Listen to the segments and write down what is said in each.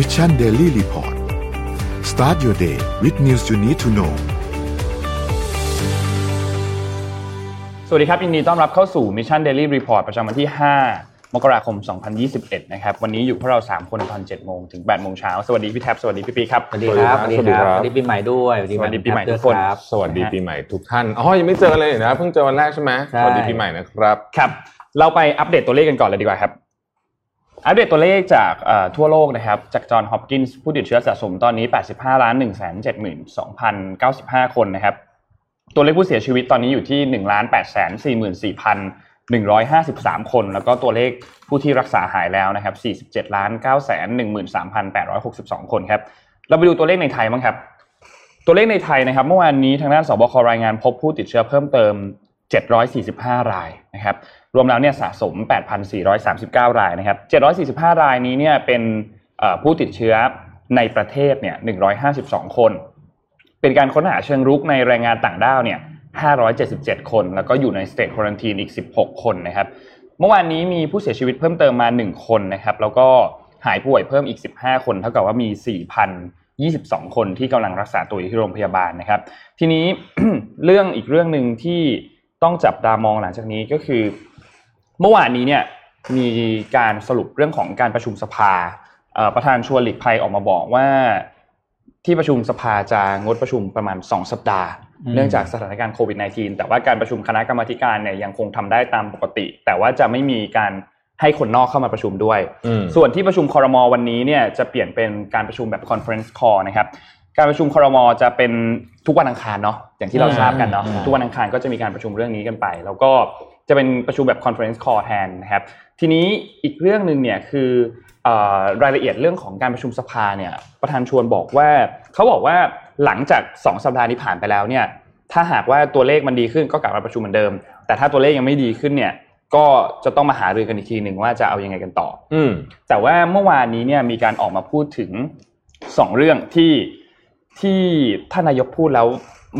Mission Daily Report start your day with news you need to know สวัสดีครับ ยินดีต้อนรับเข้าสู่ Mission Daily Report ประจำวันที่ 5 มกราคม 2021 นะครับ วันนี้อยู่พวกเรา 3 คนตอน 7 โมงถึง 8 โมงเช้า สวัสดีพี่แท็บ สวัสดีพี่ปีครับ สวัสดีครับ สวัสดีครับ สวัสดีปีใหม่ด้วย สวัสดีปีใหม่ทุกคนครับสวัสดีปีใหม่ทุกท่าน อ๋อ ยังไม่เจอกันเลยนะ เพิ่งเจอวันแรกใช่ไหมใช่สวัสดีปีใหม่นะครับ ครับ เราไปอัปเดตตัวเลขกันก่อนเลยดีกว่าครับ อัปเดตตัวเลขจากทั่วโลกนะครับ จากจอห์นฮอปกินส์ผู้ติดเชื้อสะสมตอนนี้ 85ล้าน1 7 2 0 9 5 คนนะครับ ตัวเลขผู้เสียชีวิตตอนนี้อยู่ที่1ล้าน8 4 4 153 คน แล้วก็ตัวเลขผู้ที่รักษาหายแล้วนะครับ 47ล้าน9 1 3 8 6 2 คนครับ เราไปดูตัวเลขในไทยบ้างครับ ตัวเลขในไทยนะครับ เมื่อวานนี้ทางด้านสบครายงานพบผู้ติดเชื้อเพิ่มเติม 745 รายนะครับ รวมแล้วเนี่ยสะสม 8,439 รายนะครับ 745 รายนี้เนี่ยเป็นผู้ติดเชื้อในประเทศเนี่ย 152 คน เป็นการค้นหาเชิงรุกในแรงงานต่างด้าวเนี่ย 577 คน แล้วก็อยู่ในสเตทควอนตีนอีก 16 คนนะครับ เมื่อวานนี้มีผู้เสียชีวิตเพิ่มเติมมา 1 คนนะครับ แล้วก็หายป่วยเพิ่มอีก 15 คน เท่ากับว่ามี 4,022 คนที่กำลังรักษาตัวอยู่ที่โรงพยาบาลนะครับ ทีนี้เรื่องอีกเรื่องหนึ่งที่ ต้องจับตามองหลังจากนี้ก็คือ เมื่อวานนี้เนี่ยมีการสรุปเรื่องของการประชุมสภาเอ่อประธานชวนหลีกภัยออกมาบอกว่าที่ประชุมสภาจะงดประชุมประมาณ 2 สัปดาห์อืมเนื่องจากสถานการณ์โควิด -19 แต่ว่าการประชุมคณะกรรมาธิการเนี่ยยังคงทำได้ตามปกติ แต่ว่าจะไม่มีการให้คนนอกเข้ามาประชุมด้วยอืมส่วนที่ประชุมคอรมอวันนี้เนี่ยจะเปลี่ยนเป็นการประชุมแบบ conference call นะครับ การประชุมคอรมอจะเป็นทุกวันอังคารเนาะอย่างที่เราอืมทราบกันเนาะอืมทุกวันอังคารก็จะมีการประชุมเรื่องนี้กันไป แล้วก็จะเป็นประชุมแบบ conference call แทนนะครับทีนี้อีกเรื่องหนึ่งเนี่ยคือเอ่อรายละเอียดเรื่องของการประชุมสภาเนี่ยประธานชวนบอกว่าเขาบอกว่าหลังจาก 2 สัปดาห์นี้ผ่านไปแล้วเนี่ยถ้าหากว่าตัวเลขมันดีขึ้นก็กลับมาประชุมเหมือนเดิม แต่ถ้าตัวเลขยังไม่ดีขึ้นเนี่ยก็จะต้องมาหารือกันอีกทีหนึ่งว่าจะเอายังไงกันต่อ อืมแต่ว่าเมื่อวานนี้เนี่ยมีการออกมาพูดถึงสองเรื่องที่ ที่ท่านนายกพูดแล้ว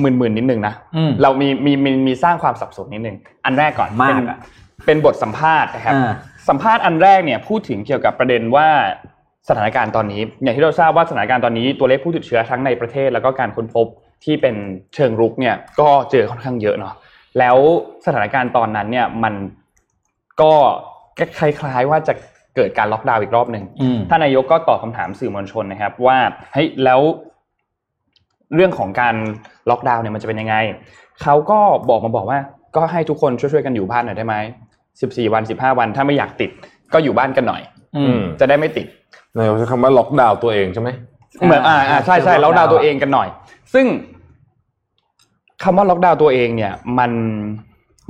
มึนๆนิดนึงนะอืมเรามีมีมีมีสร้างความสับสนนิดนึงอันแรกก่อนมากเป็นอะเป็นบทสัมภาษณ์นะครับอ่าสัมภาษณ์อันแรกเนี่ยพูดถึงเกี่ยวกับประเด็นว่าสถานการณ์ตอนนี้ อย่างที่เราทราบว่าสถานการณ์ตอนนี้ตัวเลขผู้ติดเชื้อทั้งในประเทศ แล้วก็การค้นพบที่เป็นเชิงรุกเนี่ยก็เจอค่อนข้างเยอะเนาะแล้วสถานการณ์ตอนนั้นเนี่ยมันก็คล้ายๆว่าจะเกิดการล็อกดาวน์อีกรอบหนึ่งอืมท่านนายกก็ตอบคำถามสื่อมวลชนนะครับ ว่าเฮ้ยแล้ว เรื่องของการล็อกดาวน์เนี่ยมันจะเป็นยังไงเขาก็บอกมาบอกว่า ก็ให้ทุกคนช่วยๆกันอยู่บ้านหน่อยได้ไหมสิบสี่วันสิบห้าวัน ถ้าไม่อยากติดก็อยู่บ้านกันหน่อย อือืมมจะได้ไม่ติดนายกใช้คำว่าล็อกดาวน์ตัวเองใช่ไหมเหมือนอ่าอ่าใช่ใช่ล็ล็ออกกดาดาววน์น์ตัวเองกันหน่อย ซึ่งคำว่าล็อกดาวน์ตัวเองเนี่ย มัน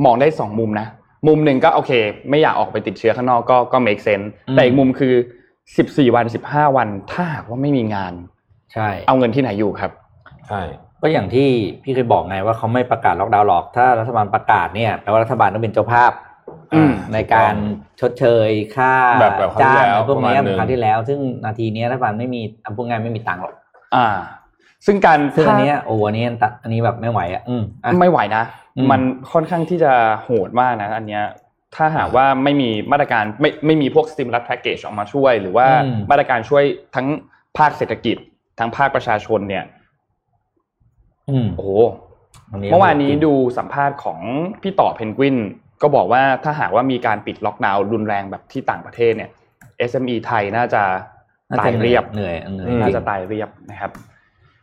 มองได้สองมุมนะมุมหนึ่งก็โอเค ไม่อยากออกไปติดเชื้อข้างนอกก็ก็ make sense แต่อีกมุมคือสิบสี่วันสิบห้าวัน ถ้าหากว่าไม่มีงาน ใช่ เอาเงินที่ไหนอยู่ครับ ใช่ก็อย่างที่พี่เคยบอกไงว่าเขาไม่ประกาศล็อกดาวน์หรอก ถ้ารัฐบาลประกาศเนี่ยแปลว่ารัฐบาลต้องเป็นเจ้าภาพอืมในการชดเชยค่าแบบแบบคราวจ้าที่งแล้วอะไรพวกประมาณเนี้ยหนึ่งครั้งที่แล้ว ซึ่งนาทีเนี้ยรัฐบาลไม่มีอะพูดง่ายไม่มีตังค์หรอกอ่า ซึ่งการซึ่งอันเนี้ยถ้าโอ้อันนี้ตัดอันนี้แบบไม่ไหวอะอืมอะไม่ไหวนะอืมมันค่อนข้างที่จะโหดมากนะ อันเนี้ยถ้าหากว่าไม่มีมาตรการไม่ไม่มีพวก stimulus package ออกมาช่วย หรือว่าอืมมาตรการช่วยทั้งภาคเศรษฐกิจทั้งภาคประชาชนเนี่ยอืม โอ้โหอันนี้เมื่อวานนี้ดูสัมภาษณ์ของพี่ต่อเพนกวินก็บอกว่าถ้าหากว่ามีการปิดล็อกดาวน์รุนแรงแบบที่ต่างประเทศเนี่ย SME ไทยน่าจะน่ตายเรียบเหนื่อยเหนื่อยอืมน่าจริจะงตายเรียบนะครับ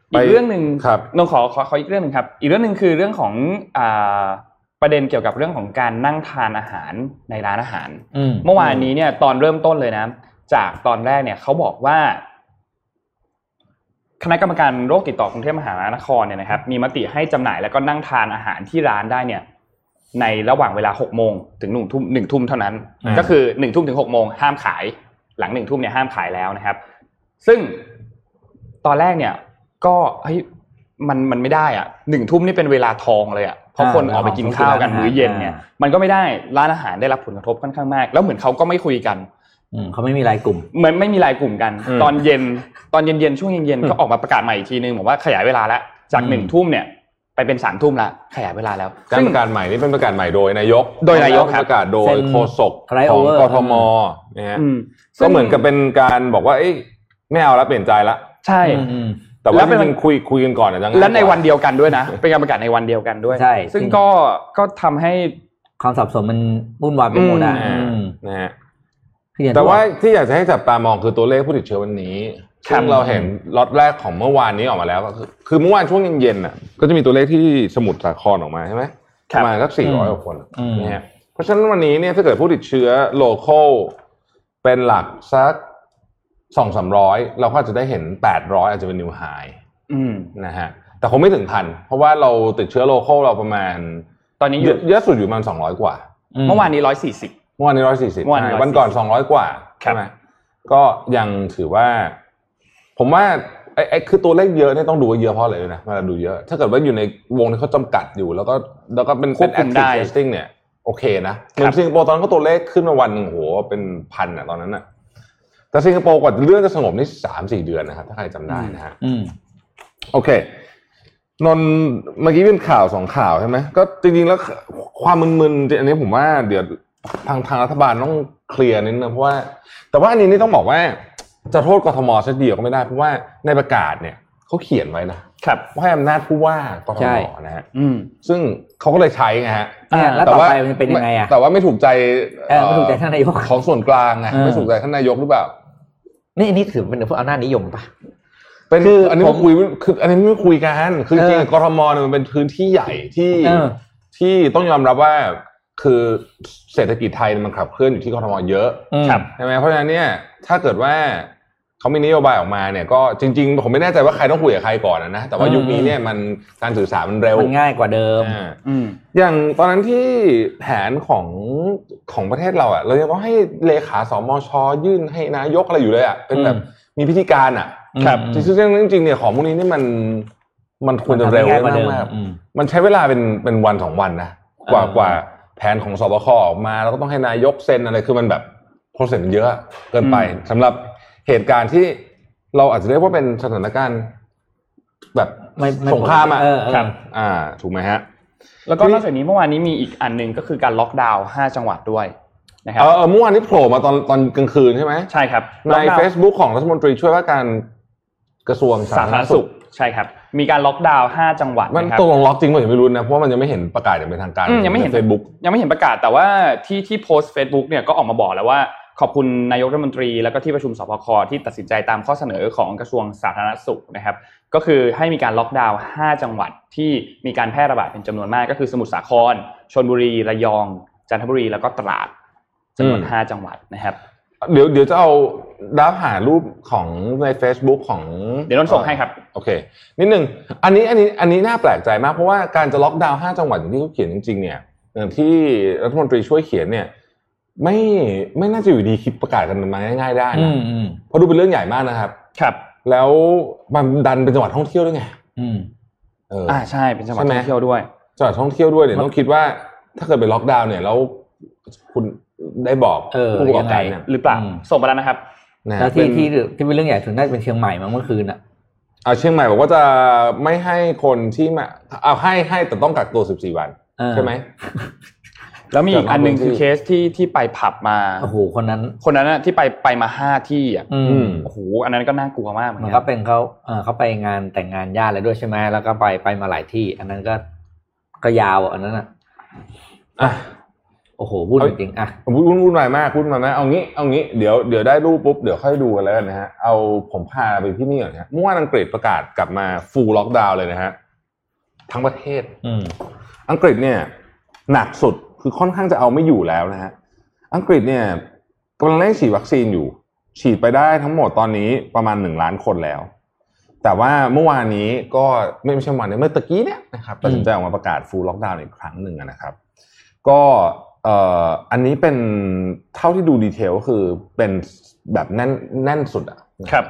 ไปอีกเรื่องหนึ่งครับนงขอขอขออีกเรื่องหนึ่งครับ อีกเรื่องหนึ่งคือเรื่องของอ่าประเด็นเกี่ยวกับเรื่องของการนั่งทานอาหารในร้านอาหารอืมเมื่อวานนี้เนี่ยตอนเริ่มต้นเลยนะ จากตอนแรกเนี่ยเขาบอกว่า คณะกรรมการโรคติดต่อกรุงเทพมหานครเนี่ยนะครับมีมติให้จำหน่ายแล้วก็นั่งทานอาหารที่ร้านได้เนี่ยในระหว่างเวลาหกโมงถึงหนึ่งทุ่มหนึ่งทุ่มเท่านั้นอ่าก็คือหนึ่งทุ่มถึงหกโมงห้ามขาย หลังหนึ่งทุ่มเนี่ยห้ามขายแล้วนะครับ ซึ่งตอนแรกเนี่ย ก็เฮ้ยมันมันไม่ได้อะหนึ่งทุ่มนี่เป็นเวลาทองเลยอะเพราะอ่าคนออกไปกินข้าวกันเวลาของมื้อเย็นเนี่ยอ่ามันก็ไม่ได้ร้านอาหารได้รับผลกระทบค่อนข้างมาก แล้วเหมือนเขาก็ไม่คุยกันอืมเขาไม่มีรายกลุ่ม เหมือนไม่มีรายกลุ่มกันอืมตอนเย็น ตอนเย็นๆช่วงเย็นอืมๆก็ออกมาประกาศใหม่อีกทีนึงบอกว่าขยายเวลาแล้วจากอืมหนึ่งทุ่มเนี่ยไปเป็นสามทุ่มละขยายเวลาแล้ว การซึ่งประกาศใหม่นี่เป็นประกาศใหม่โดยนายก โดยนายกครับประกาศโดเซ็ยนโฆษก Fly ของ over กทมนะฮะอืมก็เหมือนกับเป็นการบอกว่าเอ้ยไม่เอาแล้วเปลี่ยนใจละใช่อืมอืมแต่แล้ว่าวเป็นจริงๆคุยคุยกันก่อนนะจังและในวันเดียวกันด้วยนะ เป็นการประกาศในวันเดียวกันด้วยใช่ซึ่งก็ก็ทำให้ความสับสนมันวุ่นวายไปหมดอะอืมอืมนะฮะคืออย่งแต่ที่ว่าบอกที่อยากจะให้จับตามองคือตัวเลขผู้ติดเชื้อวันนี้ครับ ซึ่งเราเห็นล็อตแรกของเมื่อวานนี้ออกมาแล้วก็คือคือเมื่อวานช่วงเย็นๆน่ะ ก็จะมีตัวเลขที่สมุทรสาครออกมาใช่ไหมประมาณสักสี่ร้อยกว่าคนอืมนะฮะเพราะฉะนั้นวันนี้เนี่ยถ้าเกิดผู้ติดเชื้อ local เป็นหลักสักสองสามร้อยเราก็อาจจะได้เห็นแปดร้อยอาจจะเป็น new high อืมนะฮะแต่คงไม่ถึงพันเพราะว่าเราติดเชื้อ local เราประมาณ ตอนนี้อเยยู่อะเยอะสุดอยู่ประมาณสองร้อยกว่า เมื่อวานนี้ร้อยสี่สิบเมื่อวานนี้ร้อยสี่สิบเมื่อวานนี้140วันก่อนสองร้อยกว่าครับใช่ไหมก็ยังถือว่า ผมว่าไอ้ไอ้คือตัวเลขเยอะเนี่ยต้องดูว่าเยอะเพราะอะไรด้วยนะเวลาดูเยอะ ถ้าเกิดว่าอยู่ในวงที่เขาจำกัดอยู่ แล้วก็แล้วก็เป็นควบคุมได้ active testing เนี่ยโอเคนะเหมือนสิงคโปร์ตอนนั้นก็ตัวเลขขึ้นมาวันหนึ่งโหเป็นพันอะตอนนั้นอะแต่สิงคโปร์กว่าเรื่องจะสงบนี่สามสี่เดือนนะครับถ้าใครจำได้นะฮะอืมโอเคนนท์เมื่อกี้เป็นข่าวสองข่าวใช่ไหมก็จริงๆแล้วความมึนๆอันนี้ผมว่าเดี๋ยวทางทางรัฐบาลต้องเคลียร์นิดนึงเพราะว่า แต่ว่าอันนี้นี่ต้องบอกว่า จะโทษกทมซะเดียวก็ไม่ได้เพราะว่าในประกาศเนี่ยเขาเขียนไว้นะครับว่าให้อำนาจผู้ว่ากทใช่มนะฮะอืมซึ่งเขาก็เลยใช้ไงฮะเนี่ยแล้วต่ต่อว่าไปมันเป็นยังไงอะแต่ว่าไม่ถูกใจเออไม่ถูกใจท่านนายกของส่วนกลางไงเออไม่ถูกใจท่านนายกหรือเปล่านี่อันนี้ถือเป็นพวกอำนาจนิยมปะเป็นคืออันนี้ผไม่มคุยคืออันนี้ไม่คุยกันคือจริงเออๆกทมเนี่ยมันเป็นพื้นที่ใหญ่ที่เออที่ต้องยอมรับว่าคือเศรษฐกิจไทยมันขับเคลื่อนอยู่ที่กทมเยอะอืมครับใช่ไหมเพราะฉะนั้นเนี่ยถ้าเกิดว่า เขามีนโยบายออกมาเนี่ยก็จริง ๆ ผมไม่แน่ใจว่าใครต้องคุยกับใครก่อนนะ แต่ว่าอืมยุคนี้เนี่ยมันการสื่อสารมันเร็วมันง่ายกว่าเดิมอ่าอืมอย่างตอนนั้นที่แผนของของประเทศเราอะเรายังต้องให้เลขาสมชยื่นให้นายกอะไรอยู่เลยอะเป็นแบบอืมมีพิธีการอะครับอืมจริงๆจริงๆเนี่ยของพวกนี้นี่มันมันควรจะเร็วมันทำได้ง่ายกว่าเดิมมากอืมๆมันใช้เวลาเป็นเป็นวันสองวันนะกว่าเออกว่าแผนของศบคออกมา แล้วก็ต้องให้นายกเซ็นอะไรคือมันแบบ process เยอะเกินไปอืมสำหรับ เหตุการณ์ที่เราอาจจะเรียกว่าเป็นสถานการณ์แบบไม่ไม่สงครามอะเออเออ ครับ อ่า ถูกไหมฮะ แล้วก็ทีนี้นอกจากนี้เมื่อวานนี้มีอีกอันหนึ่งก็คือการล็อกดาวน์5จังหวัดด้วยนะครับเออเออเมื่อวานนี้โผล่มาตอนตอนกลางคืนใช่ไหมใช่ครับใน ล็อกดาวน์ Facebook ของรัฐมนตรีช่วยว่าการกระทรวงสาธารณสุขใช่ครับ มีการล็อกดาวน์5จังหวัดมันนะครับ ตกลงล็อกจริงป่ะยังไม่รู้นะเพราะว่ามันยังไม่เห็นประกาศอย่างเป็นทางการอืมยังไม่เห็น เฟซบุ๊ก ยังไม่เห็นประกาศแต่ว่าที่ที่โพสต์ Facebook เนี่ยก็ออกมาบอกแล้วว่า ขอบคุณนายกรัฐมนตรีแล้วก็ที่ประชุมสภคที่ตัดสินใจตามข้อเสนอของกระทรวงสาธารณสุขนะครับ ก็คือให้มีการล็อกดาวน์5จังหวัดที่มีการแพร่ระบาดเป็นจำนวนมาก ก็คือสมุทรสาครชลบุรีระยอง จันทบุรีแล้วก็ตราดจำนวน5จังหวัดนะครับเดี๋ยวเดี๋ยวจะเอาดับหารูปของใน Facebook ของเดี๋ยวนนท์ส่งให้ครับ โอเค นิดนึงอันนี้อันนี้อันนี้น่าแปลกใจมากเพราะว่าการจะล็อกดาวน์ห้าจังหวัดอย่างที่เขาเขียนจริงๆเนี่ยอย่างที่รัฐมนตรีช่วยเขียนเนี่ย ไม่ไม่น่าจะอยู่ดีคิดประกาศกันมาง่ายๆได้อืนะมอืมเพราะดูเป็นเรื่องใหญ่มากนะครับ ครับ แล้วมันดันเป็นจังหวัดท่องเที่ยวด้วยไงอืมเอออ่าใช่เป็นจังหวัดใช่ไหมท่องเที่ยวด้วยจังหวัดท่องเที่ยวด้วยเนี่ยมันต้องคิดว่า ถ้าเกิดไปล็อกดาวน์เนี่ยแล้วคุณได้บอกเออผู้ประกอบการยังไงเนี่ยหรือเปล่าอืมส่งมาแล้วนะครับนะแล้วที่เป็นที่ที่เป็นเรื่องใหญ่สุดน่าจะเป็นเชียงใหม่มั้งเมื่อคืนอะเอาเชียงใหม่บอกว่าจะไม่ให้คนที่มาเอาให้ให้แต่ต้องกักตัว14วันเออใช่ไหม แล้วมีอีกอันหนึ่งจากนอกพื้นที่คือเคสที่ที่ไปผับมาโอ้โหคนนั้น คนนั้นน่ะที่ไปไปมาห้าที่อะอือืมมโอ้โหอันนั้นก็น่ากลัวมากเหมือนมันกัก็นเป็นเขาเออเขาไปงานแต่งงานญาติอะไรด้วยใช่ไหมแล้วก็ไปไปมาหลายที่ อันนั้นก็ก็ยาวอะอันนั้นอะอะโอ้โหวุ่นเอาจริงๆอะวุ่นวุ่นวุ่นวายมากวุ่นวายมากเอางี้เอางี้เดี๋ยวเดี๋ยวได้รูปปุ๊บเดี๋ยวค่อยดูกันแล้วกันนะฮะเอาผมพาไปที่นี่ก่อนนะฮะเมื่อวานอังกฤษประกาศกลับมา full lockdown เลยนะฮะทั้งประเทศ อืมอังกฤษเนี่ย หนักสุด คือค่อนข้างจะเอาไม่อยู่แล้วนะฮะอังกฤษเนี่ยกำลังเร่งฉีดวัคซีนอยู่ ฉีดไปได้ทั้งหมดตอนนี้ประมาณหนึ่งล้านคนแล้ว แต่ว่าเมื่อวานนี้ก็ไม่ใช่เมื่อวานนี้เมื่อตะกี้เนี่ยนะครับตัดสินใจออกมาประกาศ full lockdown อีกครั้งหนึ่งอะนะครับ ก็เอ่ออันนี้เป็นเท่าที่ดู detail ก็คือเป็นแบบแน่นแน่นสุดอะครับ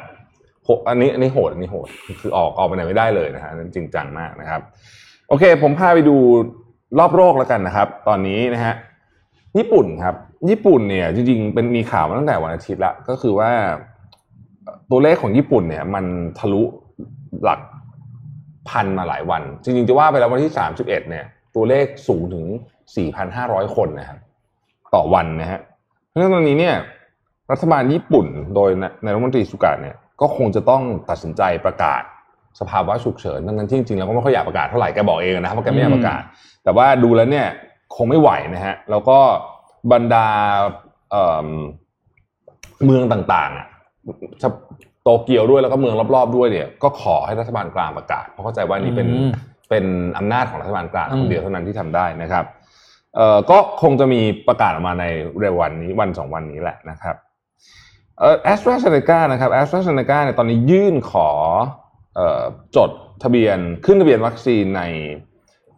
โหอันนี้อันนี้โหดอันนี้โหดคือออกออกไปไหนไม่ได้เลยนะฮะอันนั้นจริงจังมากนะครับ โอเค ผมพาไปดู รอบโลกแล้วกันนะครับ ตอนนี้นะฮะญี่ปุ่นครับ ญี่ปุ่นเนี่ยจริงๆเป็นมีข่าวมาตั้งแต่วันอาทิตย์ละก็คือว่าตัวเลขของญี่ปุ่นเนี่ย มันทะลุหลักพันมาหลายวัน จริงๆ จะว่าไปแล้ววันที่สามสิบเอ็ดเนี่ย ตัวเลขสูงถึงสี่พันห้าร้อยคนนะครับต่อวันนะฮะเพราะฉะนั้นตอนนี้เนี่ย รัฐบาลญี่ปุ่นโดยนายรัฐมนตรีสุกะเนี่ย ก็คงจะต้องตัดสินใจประกาศสภาวะฉุกเฉินทั้งนั้นที่จริงๆแล้วก็ไม่ค่อยอยากประกาศเท่าไหร่แกบอกเองนะครับเพราะแกไม่อยากประกาศ แต่ว่าดูแล้วเนี่ยคงไม่ไหวนะฮะแล้วก็บรรดาเอิ่มเมืองต่างๆอะโตเกียวด้วยแล้วก็เมืองรอบๆด้วยเนี่ย ก็ขอให้รัฐบาลกลางประกาศ เพราะเข้าใจว่านี่เป็นอืมเป็นอำนาจของรัฐบาลกลางอืมคนเดียวเท่านั้นที่ทำได้นะครับเอ่อก็คงจะมีประกาศออกมาในเร็ววันนี้วันสองวันนี้แหละนะครับเอ่อแอสตราเซเนกานะครับแอสตราเซเนกาเนี่ยตอนนี้ยื่นขอเอ่อจดทะเบียนขึ้นทะเบียนวัคซีนใน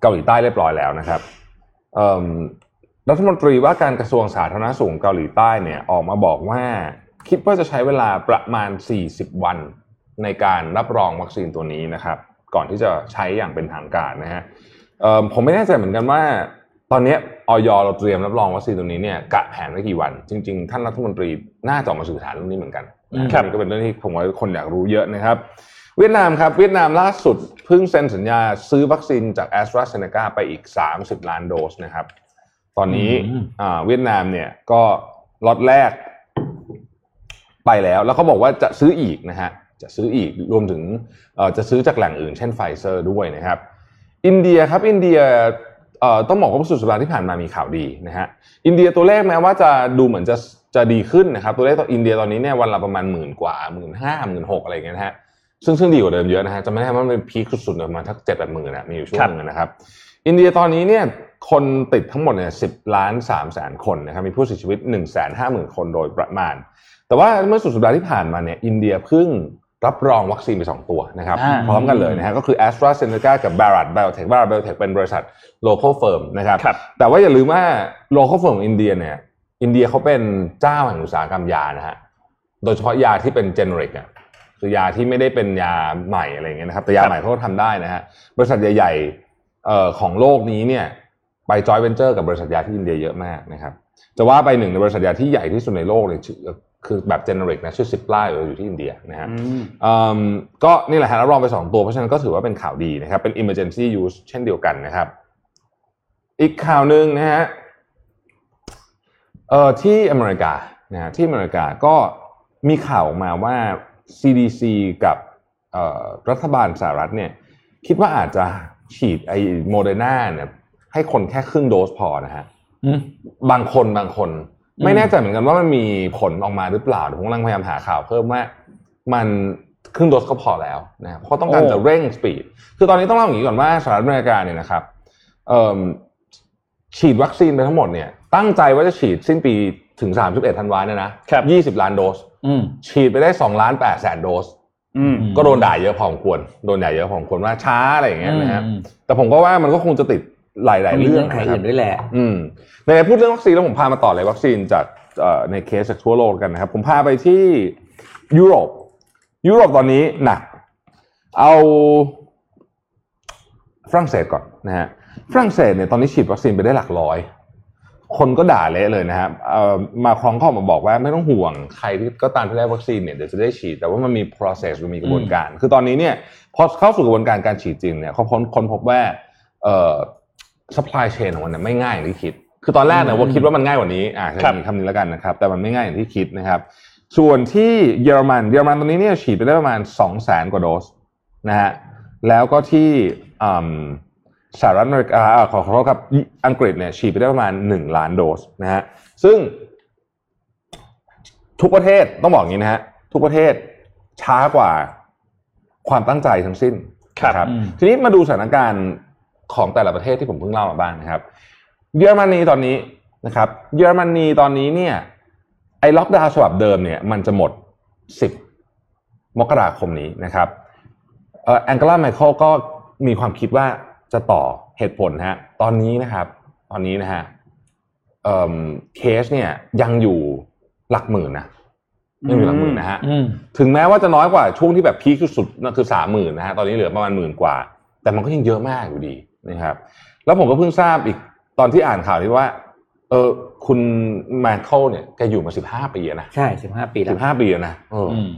เกาหลีใต้เรียบร้อยแล้วนะครับเอิ่มรัฐมนตรีว่าการกระทรวงสาธารณสุขเกาหลีใต้เนี่ยออกมาบอกว่า คิดว่าจะใช้เวลาประมาณ 40 วันในการรับรองวัคซีนตัวนี้นะครับ ก่อนที่จะใช้อย่างเป็นทางการนะฮะเอิ่มผมไม่แน่ใจเหมือนกันว่า ตอนนี้ออยเราเตรียมรับรองวัคซีนตัวนี้เนี่ยกะแผนไว้กี่วัน จริง ๆ ท่านรัฐมนตรีน่าจะออกมาสื่อสารเรื่องนี้เหมือนกันอืมนะนี่ก็เป็นเรื่องที่ผมว่าคนอยากรู้เยอะนะครับ เวียดนามครับเวียดนามล่าสุดเพิ่งเซ็นสัญญาซื้อวัคซีนจากแอสตราเซเนกาไปอีก 30 ล้านโดสนะครับ ตอนนี้อืมอ่าเวียดนามเนี่ยก็ล็อตแรกไปแล้ว แล้วเขาบอกว่าจะซื้ออีกนะฮะจะซื้ออีกรวมถึงเอ่อจะซื้อจากแหล่งอื่นเช่นไฟเซอร์ด้วยนะครับ อินเดียครับอินเดียเอ่อต้องบอกว่าสุดสัปดาห์ที่ผ่านมามีข่าวดีนะฮะอินเดียตัวเลขแม้ว่าจะดูเหมือนจะจะดีขึ้นนะครับ ตัวเลขตัวอินเดียตอนนี้เนี่ยวันละประมาณหมื่นกว่าหมื่นห้าหมื่นหกอะไรอย่างเงี้ยนะฮะ ซึ่งซึ่งดีกว่าเดิมเยอะนะฮะจะไม่ได้ว่ามันเป็นพีคสุดๆเลยประมาณทักเจ็ดแปดหมื่นนะมีอยู่ช่วงหนึงนะครับ อินเดียตอนนี้เนี่ยคนติดทั้งหมดเนี่ยสิบล้านสามแสนคนนะครับมีผู้เสียชีวิตหนึ่งแสนห้าหมื่นคนโดยประมาณ แต่ว่าเมื่อสุดสัปดาห์ที่ผ่านมาเนี่ยอินเดียเพิ่งรับรองวัคซีนไป 2 ตัวนะครับอ่าพร้อมกันเลยนะฮะก็คือ a s t r a z เซ e c a กับ Bharat Biotech Bharat Biotech เป็นบริษัท local firm นะครับครับแต่ว่าอย่าลืมว่า local firm ของอินเดียเนี่ยอินเดียเขาเป็นเจ้าแห่งอุตสาหกรรมยานะฮะโดยเฉพาะยาที่เป็น generic อะ คือยาที่ไม่ได้เป็นยาใหม่อะไรอย่างเงี้ยนะครับแต่ยาใหม่เขาก็ทำได้นะฮะบริษัทใหญ่ๆเอ่อของโลกนี้เนี่ยไป joint venture กับบริษัทยาที่อินเดียเยอะมากนะครับจะว่าไปหนึ่งในบริษัทยาที่ใหญ่ที่สุดในโลกเลยชื่อคือแบบเจเนริกนะชื่อซิปไลอยู่ที่อินเดียนะฮะอืมอืมก็นี่แหละฮะรับรองไป 2 ตัวเพราะฉะนั้นก็ถือว่าเป็นข่าวดีนะครับเป็น emergency use เช่นเดียวกันนะครับ อีกข่าวหนึ่งนะฮะเอ่อที่อเมริกานะฮะที่อเมริกาก็มีข่าวออกมาว่า CDC กับเอ่อรัฐบาลสหรัฐเนี่ยคิดว่าอาจจะฉีดไอ้โมเดอร์นาเนี่ยให้คนแค่ครึ่งโดสพอนะฮะอืมบางคนบางคนอืมไม่แน่ใจเหมือนกันว่ามันมีผลออกมาหรือเปล่าเดี๋ยวผมกำลังพยายามหาข่าวเพิ่มว่ามันครึ่งโดสก็พอแล้วนะครับเพราะต้องการจะเร่ง speed คือตอนนี้ต้องเล่าอย่างนี้ก่อนว่าสหรัฐอเมริกาเนี่ยนะครับเอิ่มฉีดวัคซีนไปทั้งหมดเนี่ยตั้งใจว่าจะฉีดสิ้นปี ถึง 31ธันวาเนี่ยนะครับ20ล้านโดสอืมฉีดไปได้2ล้าน8แสนโดสอืมก็โดนด่าเยอะพอสมควรโดนด่าเยอะพอสมควรว่าช้าอะไรอย่างเงี้ยนะฮะอืมแต่ผมก็ว่ามันก็คงจะติดหลายๆมีเรื่องเงื่อนไขนะครัอื่บนด้วยแหละอืมในพูดเรื่องวัคซีนแล้วผมพามาต่อเลยวัคซีนจากเอ่อในเคสจากทั่วโลกกันนะครับ ผมพาไปที่ยุโรป ยุโรปตอนนี้หนัก เอาฝรั่งเศสก่อนนะฮะฝรั่งเศสเนี่ยตอนนี้ฉีดวัคซีนไปได้หลักร้อย คนก็ด่าเละเลยนะครับเอ่อมาครองเข้ามาบอกว่าไม่ต้องห่วงใครที่ก็ตามที่ได้วัคซีนเนี่ยเดี๋ยวจะได้ฉีด แต่ว่ามันมี process มันมีกระบวนการ คือตอนนี้เนี่ยพอเข้าสู่กระบวนการการฉีดจริงเนี่ยเขาค้นค้นพบว่าเอ่อ supply chain ของมันเนี่ยไม่ง่ายอย่างที่คิด คือตอนแรกเนี่ยอืมว่าคิดว่ามันง่ายกว่านี้อ่าใช้ครับคำนี้แล้วกันนะครับ แต่มันไม่ง่ายอย่างที่คิดนะครับ ส่วนที่เยอรมันเยอรมันตอนนี้เนี่ยฉีดไปได้ประมาณ2 0 0แสนกว่าโดสนะฮะแล้วก็ที่อืม สหรัฐอเมริกาอ่าขอขอโทษครับอังกฤษเนี่ยฉีดไปได้ประมาณ 1 ล้านโดสนะฮะซึ่งทุกประเทศต้องบอกอย่างนี้นะฮะทุกประเทศช้ากว่าความตั้งใจทั้งสิ้นครับนะอืมทีนี้มาดูสถานการณ์ของแต่ละประเทศที่ผมเพิ่งเล่ามาบ้างนะครับ เยอรมนีตอนนี้นะครับ เยอรมนีตอนนี้เนี่ย ไอ้ล็อกดาวน์ฉบับเดิมเนี่ย มันจะหมด 10 มกราคมนี้นะครับเอ่อแองเกลาแมร์เคิลก็มีความคิดว่า จะต่อเหตุผลฮะตอนนี้นะครับ ตอนนี้นะฮะเอ่อเคสเนี่ยยังอยู่หลักหมื่นนะยังอยู่หลักหมื่นนะฮะอืมถึงแม้ว่าจะน้อยกว่าช่วงที่แบบ peak สุดๆนั่นคือสามหมื่นนะฮะตอนนี้เหลือประมาณหมื่นกว่า แต่มันก็ยังเยอะมากอยู่ดีนะครับ แล้วผมก็เพิ่งทราบอีกตอนที่อ่านข่าวที่ว่า เออคุณแมคเคิลเนี่ยแกอยู่มาสิบห้าปีอะนะใช่สิบห้าปีแล้วสิบห้าปีอะนะเออออืม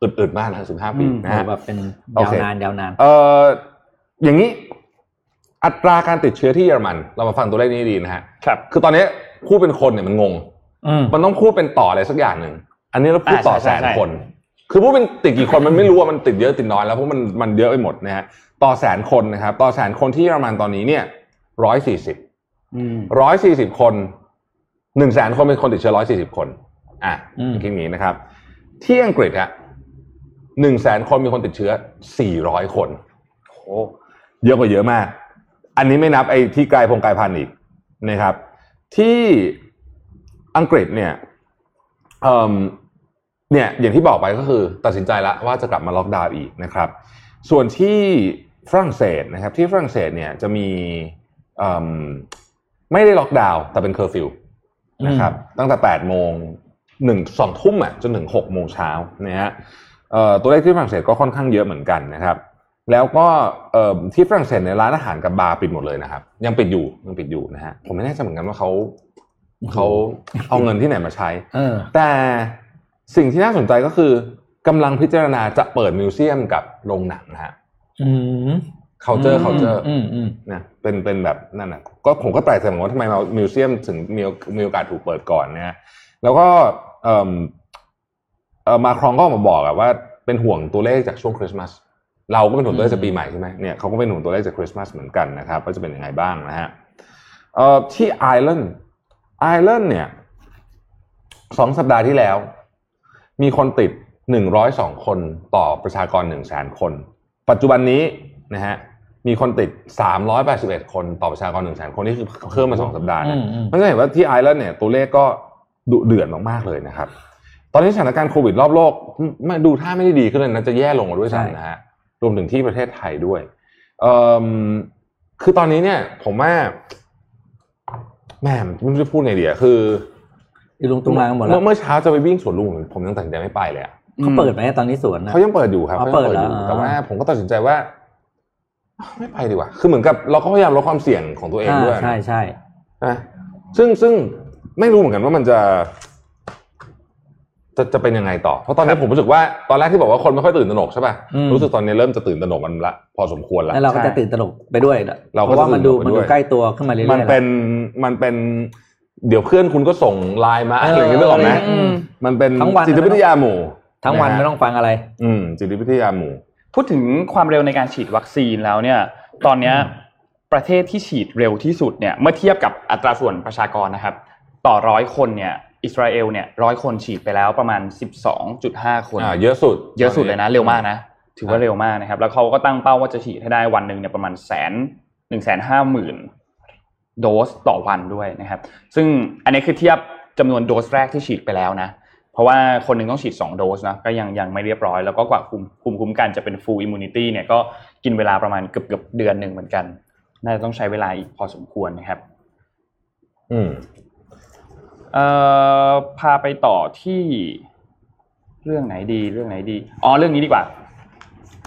อึดๆมากนะสิบห้าปีอืมนะโหฮะแบบเป็นโอยาวเคนานยาวนาน เอออย่างนี้ อัตราการติดเชื้อที่เยอรมัน เรามาฟังตัวเลขนี้ดีนะฮะครับคือตอนนี้พูดเป็นคนเนี่ยมันงงอืมมันต้องพูดเป็นต่ออะไรสักอย่างหนึ่งอันนี้เราพูดต่ออ่าแสใช่นใช่คน คือผู้เป็นติดกี่คนมันไม่รู้ว่ามันติดเยอะติดน้อยแล้วเพราะมันมันเยอะไปหมดนะฮะต่อแสนคนนะครับ ต่อแสนคนที่เยอรมันตอนนี้เนี่ยร้อยสี่สิบอืมร้อยสี่สิบคนหนึ่งแสนคนเป็นคนติดเชื้อร้อยสี่สิบคน อะอืมคิดอย่างนี้นะครับ ที่อังกฤษฮะหนึ่งแสนคนมีคนติดเชื้อสี่ร้อยคนโอ้เยอะกว่าเยอะมาก อันนี้ไม่นับไอ้ที่กลายพงกลายพันธุ์อีกนะครับ ที่อังกฤษเนี่ยเอ่มเนี่ยอย่างที่บอกไปก็คือตัดสินใจแล้วว่าจะกลับมาล็อกดาวน์อีกนะครับ ส่วนที่ฝรั่งเศสนะครับที่ฝรั่งเศสเนี่ยจะมีเอิ่มไม่ได้ล็อกดาวน์แต่เป็นเคอร์ฟิวนะครับตั้งแต่8โมงหนึ่งสองทุ่มอะจนถึง6โมงเช้านะฮะเอ่อตัวเลขที่ฝรั่งเศสก็ค่อนข้างเยอะเหมือนกันนะครับ แล้วก็เอ่อที่ฝรั่งเศสเนี่ยร้านอาหารกับบาร์ปิดหมดเลยนะครับ ยังปิดอยู่ยังปิดอยู่นะฮะผมไม่แน่ใจเหมือนกันว่าเขาเขาเอาเงินที่ไหนมาใช้เออแต่สิ่งที่น่าสนใจก็คือกำลังพิจารณาจะเปิด museum กับโรงหนังนะฮะอืม culture culture อืมอืมนะเป็นเป็นแบบนั่นนะก็ผมก็แปลกใจเหมือนกันว่าทำไมเรา museum ถึงมีมีโอกาสถูกเปิดก่อนนะฮะแล้วก็เอ่อเอ่อมาครองก็ออกมาบอกอะว่าเป็นห่วงตัวเลขจากช่วงคริสต์มาส เราก็เป็นห่วงตัวเลขจากปีใหม่ใช่ไหมเนี่ยเขาก็เป็นห่วงตัวเลขจากคริสต์มาสเหมือนกันนะครับว่าจะเป็นยังไงบ้างนะฮะเอ่อที่ไอร์แลนด์ไอร์แลนด์เนี่ยสองสัปดาห์ที่แล้ว มีคนติดหนึ่งร้อยสองคนต่อประชากรหนึ่งแสนคน ปัจจุบันนี้นะฮะมีคนติดสามร้อยแปดสิบเอ็ดคนต่อประชากรหนึ่งแสนคนนี่คือเพิ่มมาสองสัปดาห์อืนะมอืมมันจะเห็นว่าที่ไอร์แลนด์เนี่ยตัวเลขก็ดุเดือดมากๆเลยนะครับ ตอนนี้สถานการณ์โควิดรอบโลกไม่ดูท่าไม่ได้ดีขึ้นเลยนะจะแย่ลงกว่าด้วยใช่ซ้ำนะฮะ รวมถึงที่ประเทศไทยด้วยเอ่อคือตอนนี้เนี่ย ผมว่าแม่ไม่รู้จะพูดไงดีอะคืออีลุงตุงนางกันหมดแล้เมื่วอเมื่อเช้าจะไปวิ่งสวนลุมผมยังตัดสินใจไม่ไปเลยอะเขาเปิดไหมตอนนี้สวนนะเขายังเปิดอยู่ครับอ๋อขายังเปิดอยู่แล้วแต่ว่าผมก็ตัดสินใจว่า ไม่ไปดีกว่า คือเหมือนกับเราก็พยายามลดความเสี่ยงของตัวเองอ่าด้วยใช่ใช่นะซึ่งซึ่งไม่รู้เหมือนกันว่ามันจะ จะจะเป็นยังไงต่อ เพราะตอนนี้ผมรู้สึกว่าตอนแรกที่บอกว่าคนไม่ค่อยตื่นตระหนกใช่ป่ะอืมรู้สึกตอนนี้เริ่มจะตื่นตระหนกกันละพอสมควรละแล้วเราก็จะตื่นตระหนกไปด้วยเราก็เพราะว่ามันดูจะตื่นตระหนกไปมันด้ดูวยใกล้ตัวขึ้นมาเรื่อยๆมันเป็นมันเป็นเดี๋ยวเพื่อนคุณก็ส่งไลน์มาอะไรอย่างเงี้ยนึกออกไหมอืมมันเป็นทั้งวันจิตวิทยาหมู่ ทั้งวันะฮะไม่ต้องฟังอะไร อืมจิตวิทยาหมู่ พูดถึงความเร็วในการฉีดวัคซีนแล้วเนี่ย ตอนเนี้ยประเทศที่ฉีดเร็วที่สุดเนี่ย เมื่อเทียบกับอัตราส่วนประชากรนะครับ ต่อร้อยคนเนี่ย อิสราเอลเนี่ยร้อยคนฉีดไปแล้วประมาณ 12.5 คนอ่าเยอะสุด เยอะสุดเลยนะ เร็วมากนะ ถือว่าเร็วมากนะครับ แล้วเขาก็ตั้งเป้าว่าจะฉีดให้ได้วันหนึ่งเนี่ยประมาณแสนหนึ่งแสนห้าหมื่นโดสต่อวันด้วยนะครับ ซึ่งอันนี้คือเทียบจำนวนโดสแรกที่ฉีดไปแล้วนะเพราะว่าคนหนึ่งต้องฉีด 2 โดสนะก็ยังยังไม่เรียบร้อย แล้วก็กว่าคุมคุมคุ้มกันจะเป็น full immunity เนี่ยก็กินเวลาประมาณเกือบเกือบเดือนหนึ่งเหมือนกัน น่าจะต้องใช้เวลาอีกพอสมควรนะครับ อืมเอ่อ พาไปต่อที่เรื่องไหนดีเรื่องไหนดีอ๋อเรื่องนี้ดีกว่า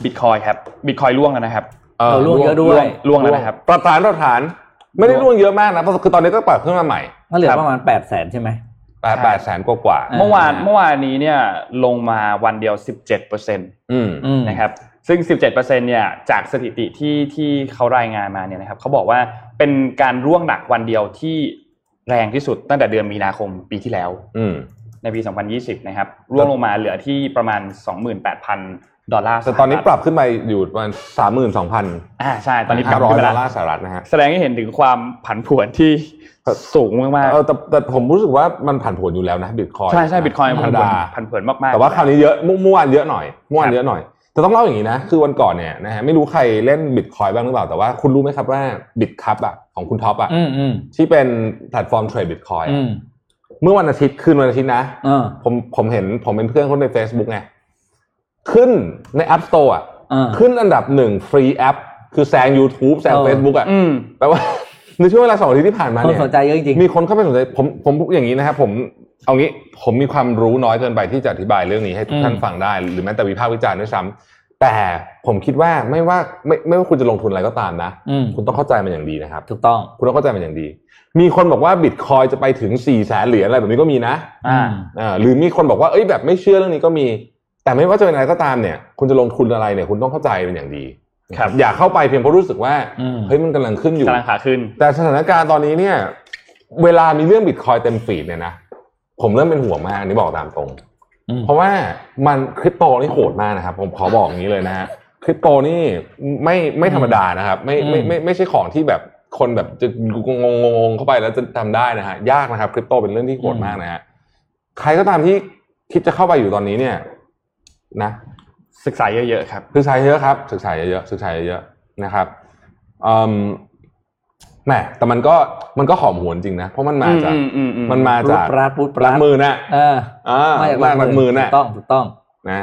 บิตคอยครับบิตคอยล่วงแล้วนะครับเออเราล่วงเยอะด้วยล่วงแล้วนะครับปรับฐานปรับฐาน ไม่ได้ร่วงเยอะมากนะเพราะคือตอนนี้ก็ปรับขึ้นมาใหม่มันเหลือครับประมาณแปดแสนใช่ไหมแปดแปดแสนกว่ากว่าอ่าเมื่อวานเมื่อวานนี้เนี่ยลงมาวันเดียว17เปอร์เซ็นต์อืมอืมนะครับซึ่ง 17เปอร์เซ็นต์เนี่ย จากสถิติที่ที่เขารายงานมาเนี่ยนะครับเขาบอกว่าเป็นการร่วงหนักวันเดียวที่ แรงที่สุดตั้งแต่เดือนมีนาคมปีที่แล้วอืมในปี 2020 นะครับร่วงลงมาเหลือที่ประมาณ 28,000 ดอลลาร์แต่ตอนนี้ปรับขึ้นไปอยู่ประมาณสามหมื่นสองพันอ่าใช่ ตอนนี้ปห้ารับร้อยขึ้นไปดอแล้ลวลาร์สหรัฐนะฮะแสดงให้เห็นถึงความผันผวนที่สูงมากเออแต่แต่ผมรู้สึกว่ามันผันผวนอยู่แล้วนะบิตคอยๆใช่ใช่บิตคอยธรผัรนมผวนดาผันผวนมากๆแต่ว่าคราวนี้เยอะเมื่อเมื่อวานเยอะหน่อยเมื่อวานครับเยอะหน่อย แต่ต้องเล่าอย่างนี้นะ คือวันก่อนเนี่ยนะฮะไม่รู้ใครเล่นบิตคอยบ้างหรือเปล่าแต่ว่าคุณรู้ไหมครับว่าBitkub อะของคุณท็อปอะอืมอืมที่เป็นแพลตฟอร์ม trade บิตคอยน์อืมเมื่อวันอาทิตย์คืนวันอาทิตย์นะเออผมผมเห็นผมเป็นเพื่อนคนใน Facebook ไงขึ้นใน App Store อะเออขึ้นอันดับหนึ่ง free app คือแซง YouTube แซงเออ Facebook อะอืมแปลว่า ในช่วงเวลาสองอาทิตย์ที่ผ่านมาคนเนี่ยสนใจเยอะจริงมีคนเข้าไปสนใจผมผมอย่างนี้นะครับผมเอางี้ผมมีความรู้น้อยเกินไปที่จะอธิบายเรื่องนี้ให้ทุกท่านฟังได้ หรือแม้แต่วิพากษ์วิจารณ์ด้วยซ้ำแต่ผมคิดว่าไม่ว่าไม่ไม่ว่าคุณจะลงทุนอะไรก็ตามนะอืมคุณต้องเข้าใจมันอย่างดีนะครับ ถูกต้องคุณต้องเข้าใจมันอย่างดี มีคนบอกว่าบิตคอยจะไปถึง4ี่แสนเหรียญอะไรแบบนี้ก็มีนะอ่าอ่าหรือมีคนบอกว่าเอ้ยแบบไม่เชื่อเรื่องนี้ก็มี แต่ไม่ว่าจะเป็นอะไรก็ตามเนี่ย คุณจะลงทุนอะไรเนี่ย คุณต้องเข้าใจเป็นอย่างดี ครับอย่าเข้าไปเพียงเพราะรู้สึกว่าอืมเฮ้ยมันกำลังขึ้นอยู่กำลังขาขึ้น แต่สถานการณ์ตอนนี้เนี่ย เวลามีเรื่องบิตคอยเต็มฟีดเนี่ยนะผมเริ่มเป็นห่วงมากอันนี่บอกตามตรงอืมเพราะว่ามันคริปโตนี่โหดมากนะครับ ผมขอบอกอย่างนี้เลยนะฮะคริปโตนี่ไม่ไม่ธรรมดานะครับ ไม่ไม่ไม่ไม่ใช่ของที่แบบคนแบบจะงงงงๆเข้าไปแล้วจะทำได้นะฮะยากนะครับคริปโตเป็นเรื่องที่โหดมากนะฮะใครก็ตามที่คิดจะเข้าไปอยู่ตอนนี้เนี่ย นะ ศึกษาเยอะๆครับศึกษาเยอะครับ ศึกษาเยอะๆศึกษาเยอะๆนะครับอืมแหมแต่มันก็มันก็หอมหวนจริงนะ เพราะมันมาจากอืมอืมอืมมันมาปรูจาดกปราดปรูดปหลัรากดหมื่นน่ะเอออ่ามาจากมากหลักหมื่นน่ะถูกต้องถูกต้องนะ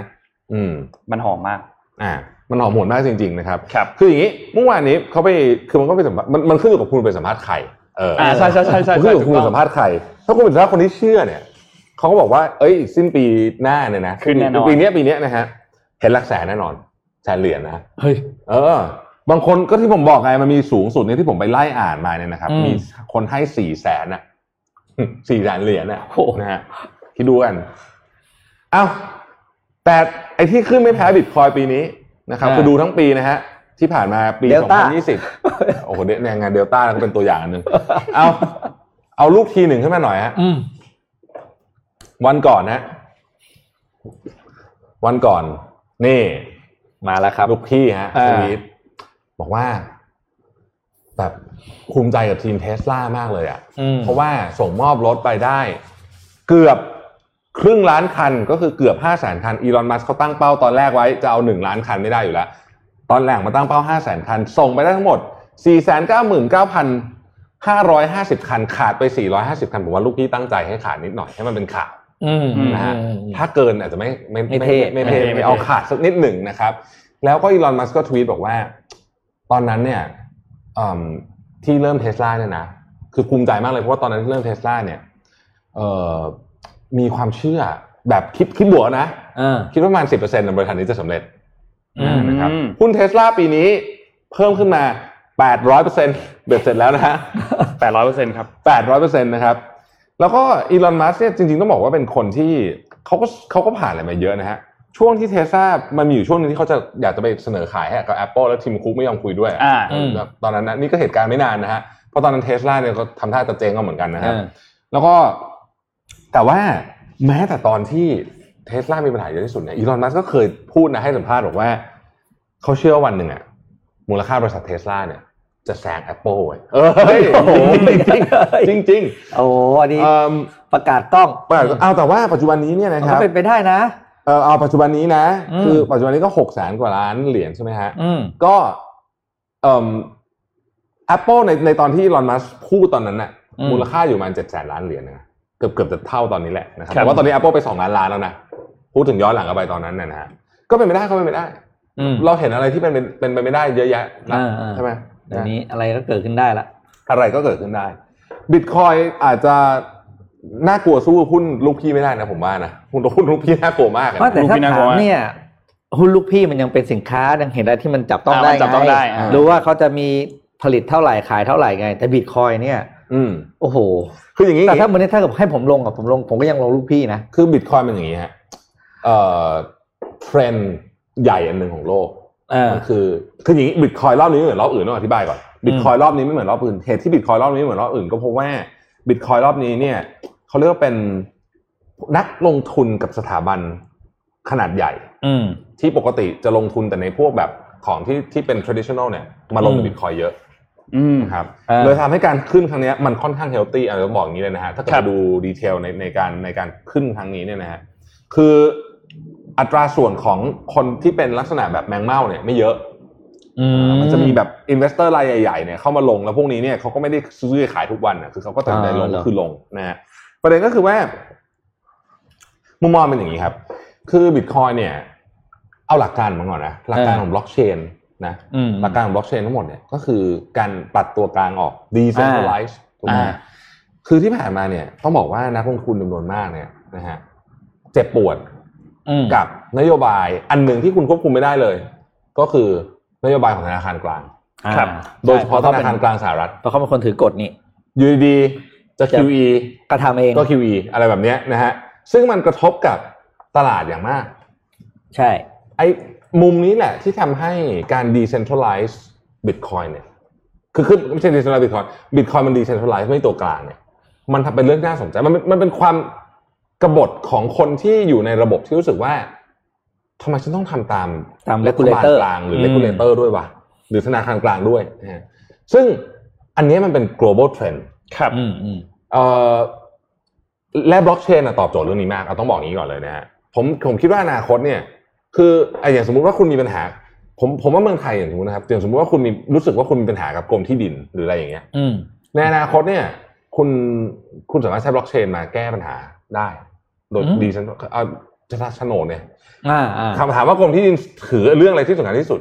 อืม มันหอมมาก อ่า มันหอมหวนมากจริง ๆ นะครับครับคืออย่างนี้เมื่อวานนี้เขาไปคือมันก็ไปสัมภาษณ์มันมันขึ้นอยู่กับคุณไปสัมภาษณ์ใครเอออ่าใช่ใช่ใช่ใช่มันขึ้นอยู่กับคุณไปสัมภาษณ์ใครถ้าคุณเป็นสัมภาษณ์คนที่เชื่อเนี่ยเขาก็บอกว่า เอ้ย สิ้นปีหน้าเนี่ยนะขึ้นแน่นอนปีเนี้ยปีเนี้ยนะฮะ เห็นหลักแสนแน่นอน แสนเหรียญนะเฮ้ยเออ บางคนก็ที่ผมบอกไงมันมีสูงสุดเนี่ยที่ผมไปไล่อ่านมาเนี่ยนะครับอืมมีคนให้สี่แสนน่ะสี่แสนเหรียญน่ะโอ้โหนะฮะคิดดูกันเอ้าแต่ไอ้ที่ขึ้นไม่แพ้บิตคอยปีนี้นะครับคือดูทั้งปีนะฮะที่ผ่านมาปี Delta 2020 โอ้โหเนี่ยงานเดลต้าก็เป็นตัวอย่างอันหนึ่งเอาเอาลูกทีหนึ่งขึ้นมาหน่อยฮะอืมวันก่อนนะ วันก่อน นี่ มาแล้วครับลูกพี่ฮะอ่าสวีทบอกว่าแบบภูมิใจกับทีมเทสลามากเลยอะ่ะอืมเพราะว่าส่งมอบรถไปได้ เกือบครึ่งล้านคันก็คือเกือบห้าแสนคันอีลอนมัสเขาตั้งเป้าตอนแรกไว้จะเอาหนึ่งล้านคันไม่ได้อยู่แล้ว ตอนแรกมาตั้งเป้าห้าแสนคัน ส่งไปได้ทั้งหมดสี่แสนเก้าหมื่นเก้าพันห้าร้อยห้าสิบคัน ขาดไปสี่ร้อยห้าสิบคันผมว่าลูกพี่ตั้งใจให้ขาดนิดหน่อยให้มันเป็นข่าวอืม นะฮะอืมอืมถ้าเกินอาจจะไม่ไม่ไม่เท่ไม่เท่ไม่เท่ไม่เอาขาดสักนิดหนึ่งนะครับ แล้วก็อีลอนมัสก์ก็ทวีตบอกว่า ตอนนั้นเนี่ยอืมที่เริ่มเทสลาเนี่ยนะคือภูมิใจมากเลยเพราะว่าตอนนั้นที่เริ่มเทสลาเนี่ยเอ่อมีความเชื่อแบบคิดคิดบวกนะอ่าคิดว่าประมาณสิบเปอร์เซ็นต์บริษัทนี้จะสำเร็จอืมนะครับอืมหุ้นเทสลาปีนี้เพิ่มขึ้นมาแปดร้อยเปอร์เซ็นต์เบ็ดเสร็จแล้วนะฮะแปดร้อยเปอร์เซ็นต์ครับแปดร้อยเปอร์เซ็นต์นะครับ แล้วก็อีลอนมัสก์เนี่ยจริงๆต้องบอกว่าเป็นคนที่เขาก็เขาก็ผ่านอะไรมาเยอะนะฮะช่วงที่เทสลามันมีอยู่ช่วงหนึงที่เขาจะอยากจะไปเสนอขายให้กับ Apple แล้วทีมคุกไม่ยอมคุยด้วยอ่าอืมแล้วตอนนั้นนะนี่ก็เหตุการณ์ไม่นานนะฮะเพราะตอนนั้นเทสลาเนี่ยก็ทำท่าจะเจ๊งก็เหมือนกันนะครับอ่าแล้วก็แต่ว่าแม้แต่ตอนที่เทสลามีปัญหาเยอะที่สุดเนี่ยอีลอนมัสก็เคยพูดนะให้สัมภาษณ์บอกว่าเขาเชื่อว่าวันหนึ่งอะมูลค่าบริษัทเทสลาเนี่ย จะแซง Apple เว้ยเออเฮ้ยโอ้โหจริงๆจริงโอ้โหอันนี้ๆเอิ่มประกาศต้องแต่เอาแต่ว่าปัจจุบันนี้เนี่ยนะมันครัก็บเป็นไปได้นะเออเอาปัจจุบันนี้นะอืมคือปัจจุบันนี้ก็หกแสนกว่าล้านเหรียญใช่ไหมฮะอืมก็เอ่อ Apple ในในตอนที่อีลอนมัสพูดตอนนั้นน่ะอืมมูลค่าอยู่ประมาณเจ็ดแสนล้านเหรียญนะเกือบเกือบจะเท่าตอนนี้แหละนะครับครับแต่ว่าตอนนี้ Apple ไปสองล้านล้านแล้วนะพูดถึงย้อนหลังกลับไปตอนนั้นนะนะฮะก็เป็นไปได้ก็เป็นไปได้อืมเราเห็นอะไรที่เป็นเป็นเป็นไปไม่ได้เยอะแยะนะอ่าอ่าใช่ไหม เดี๋ยวนี้อะไรก็เกิดขึ้นได้ละอะไรก็เกิดขึ้นได้บิตคอยอาจจะน่ากลัวสู้หุ้นลูกพี่ไม่ได้นะผมว่านะหุ้นหุ้นลูกพี่น่ากลัวมากอะว่าแต่ลูกถ้าพี่น่ากลัถาวมมากเนี่ยหุ้นลูกพี่มันยังเป็นสินค้ายังเห็นอะไรที่มันจับต้องอ่าได้มันจับต้องไงได้อ่ารู้ว่าเขาจะมีผลิตเท่าไหร่ขายเท่าไหร่ไง แต่บิตคอยเนี่ย อืมโอ้โห คืออย่างนี้แต่ถ้ามันนี้ถ้าเกิดให้ผมลงอะผมลงผมก็ยังลงลูกพี่นะคือบิตคอยเป็นอย่างนี้ฮะเอ่อเทรนด์ใหญ่อันหนึ่งของโลกเออ มันคือคืออย่างนี้บิตคอยน์รอบนี้ไม่เหมือนรอบอื่นต้องอธิบายก่อนบิตคอยน์รอบนี้ไม่เหมือนรอบอื่นเหตุที่บิตคอยน์รอบนี้ไม่เหมือนรอบอื่นก็เพราะว่าบิตคอยน์รอบนี้เนี่ยเขาเรียกว่าเป็นนักลงทุนกับสถาบันขนาดใหญ่ อืมที่ปกติจะลงทุนแต่ในพวกแบบของที่ที่เป็น traditional เนี่ยมาลงในอืมบิตคอยน์เยอะอืมนะครับอ่าเลยทำให้การขึ้นครั้งเนี้ยมันค่อนข้าง healthy อาจจะบอกอย่างนี้เลยนะฮะถ้าเกิดครับไปดูdetail ในในการในการขึ้นครั้งนี้เนี่ยนะฮะคือ อัตราส่วนของคนที่เป็นลักษณะแบบแมงเม่าเนี่ยไม่เยอะอืมันจะมีแบบ investor รายใหญ่ๆเนี่ยเข้ามาลงแล้วพวกนี้เนี่ยเขาก็ไม่ได้ซื้อขายทุกวันนะคือเขาก็ตัดสินใจลงก็คือลงนะฮะประเด็นก็คือว่ามุมมองเป็นอย่างนี้ครับ คือบิตคอยน์เนี่ย เอาหลักการมาก่อนนะหลักการของบล็อกเชนนะอืมหลักการของบล็อกเชนทั้งหมดเนี่ยก็คือการปัดตัวกลางออก decentralize ถูกไหมอ่าคือที่ผ่านมาเนี่ย ต้องบอกว่านักลงทุนจำนวนมากเนี่ยนะฮะเจ็บปวดอืม กับนโยบายอันหนึ่งที่คุณควบคุมไม่ได้เลย ก็คือนโยบายของธนาคารกลางอ่าครับโดยเฉพาะธใช่นาคารกลางสหรัฐเพราะเขาเป็นคนถือกฎนี่อยู่ดีๆจะจะ QE กระทำเองก็ QE อะไรแบบเนี้ยนะฮะซึ่งมันกระทบกับตลาดอย่างมาก ใช่ ไอ้มุมนี้แหละที่ทำให้การ decentralize Bitcoin เนี่ย คือคือไม่ใช่ decentralize Bitcoin Bitcoin มัน decentralize ไม่ตัวกลางเนี่ย มันทำเป็นเรื่องน่าสนใจ มันมันเป็นความ กบฏของคนที่อยู่ในระบบที่รู้สึกว่าทำไมฉันต้องทำตามตามรัฐบาล regulator กลางหรือม regulator ด้วยวะหรือธนาคารกลางด้วยนะฮะซึ่งอันนี้มันเป็น global trend ครับอืมอืมเอ่อและบล็อกเชนตอบโจทย์เรื่องนี้มากเอาต้องบอกอย่างนี้ก่อนเลยนะฮะผมผมคิดว่าอนาคตเนี่ย คือไอ้อย่างสมมุติว่าคุณมีปัญหา ผมผมว่าเมืองไทยอย่างสมมตินะครับอย่างสมมติว่าคุณมีรู้สึกว่าคุณมีปัญหากับกรมที่ดินหรืออะไรอย่างเงี้ยอืมในอนาคตเนี่ย คุณคุณสามารถใช้บล็อกเชนมาแก้ปัญหา ได้ โดยอืมดีฉันเอาจะโฉนดเนี่ยอ่าอ่าคำถามว่ากรมที่ดินถือเรื่องอะไรที่สำคัญที่สุด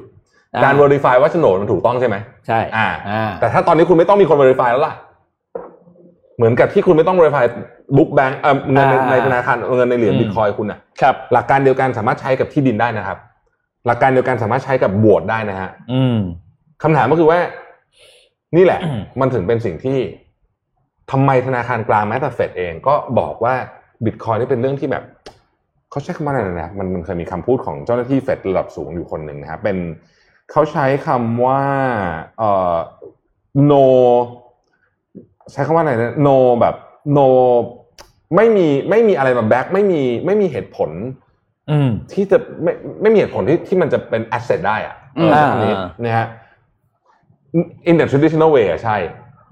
อ่าการ verify ว่าโฉนดมันถูกต้องใช่ไหมใช่อ่าอ่า แต่ถ้าตอนนี้คุณไม่ต้องมีคน verify แล้วล่ะ เหมือนกับที่คุณไม่ต้อง verify บุ๊กแบงก์เงินในอ่าในธนาคารเงินในเหรียญอืมบิตคอยคุณอะครับ หลักการเดียวกันสามารถใช้กับที่ดินได้นะครับ หลักการเดียวกันสามารถใช้กับบวชได้นะฮะอืมคำถามก็คือว่า นี่แหละอืมมันถึงเป็นสิ่งที่ ทำไมธนาคารกลางแม้แต่เฟดเองก็บอกว่าบิตคอยนี่เป็นเรื่องที่แบบเขาใช้คำว่าอะไรนะมันมันเคยมีคำพูดของเจ้าหน้าที่เฟดระดับสูงอยู่คนหนึ่งนะครับเป็นเขาใช้คำว่าเอ่อ no ใช้คำว่าอะไรนะ no แบบ no ไม่มีไม่มีอะไรมาแบ็กไม่มีไม่มีเหตุผลอืมที่จะไม่ไม่มีเหตุผลที่ที่มันจะเป็น asset ได้อะอืมเออแบบนี้อ่านะฮะ in the traditional way อะใช่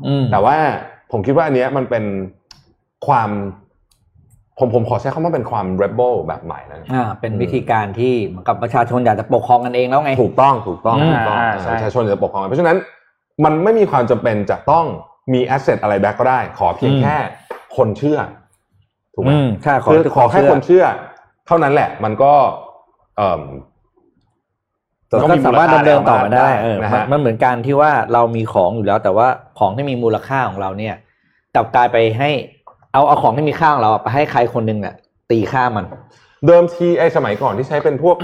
อืมแต่ว่า ผมคิดว่าอันเนี้ยมันเป็นความผมผมขอใช้คำว่าเป็นความ rebel แบบใหม่นะอ่าเป็นวิธีการที่เหมือนกับประชาชนอยากจะปกครองกันเองแล้วไง ถูกต้องถูกต้องอืมถูกต้องอ่าใช่ประชาชนจะปกครองเพราะฉะนั้นมันไม่มีความจำเป็นจะต้องมี asset อะไรแบ็กก็ได้ ขอเพียงอืมแค่คนเชื่อถูกไหมอืมใช่ขอคือทุกขอแค่เชื่คนเชื่อ เท่านั้นแหละ มันก็เอ่อมันต้องก็มีสามารถมูลค่ดำเนินต่อมาได้ได้เออนะมันฮะมันเหมือนการที่ว่าเรามีของอยู่แล้ว แต่ว่าของที่มีมูลค่าของเราเนี่ย กลับกลายไปให้ เอาเอาของที่มีค่าของเราไปให้ใครคนหนึ่งเนี่ยตีค่ามัน เดิมทีไอ้สมัยก่อนที่ใช้เป็นพวก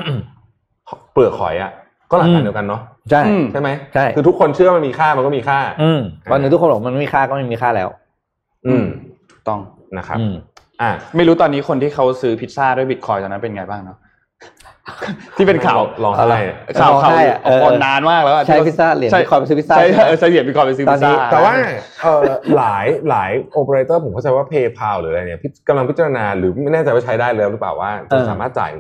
เปลือกหอยอะก็หลักการเดียวกันเนาะใช่อืมใช่ไหมใช่คือทุกคนเชื่อมันมีค่ามันก็มีค่า อืมวันหนึ่งทุกคนบอกมันไม่มีค่าก็ไม่มีค่าแล้ว อืมถูกต้องนะครับอืมอะไม่รู้ตอนนี้คนที่เขาซื้อพิซซ่าด้วยบิตคอยน์ตอนนั้นเป็นไงบ้างเนาะ ที่เป็นข่าวลองอะไรให้ข่าวร้องข่าวไห้อะเออออนนานมากแล้วอะใช้พิซซ่าเหรียญใช่ Bitcoin ไปซื้อพิซซ่าใช่ใช่ไหมเออใช้เหรียญบิตคอยน์ไปซื้อพิซซ่าตอนนี้แต่ว่าเอ่อหลายหลายโอเปอเรเตอร์ผมเข้าใจว่า PayPal หรืออะไรเนี่ยพิกำลังพิจารณาหรือไม่แน่ใจว่าใช้ได้แล้วหรือเปล่าว่าเอจะอสามารถจ่าย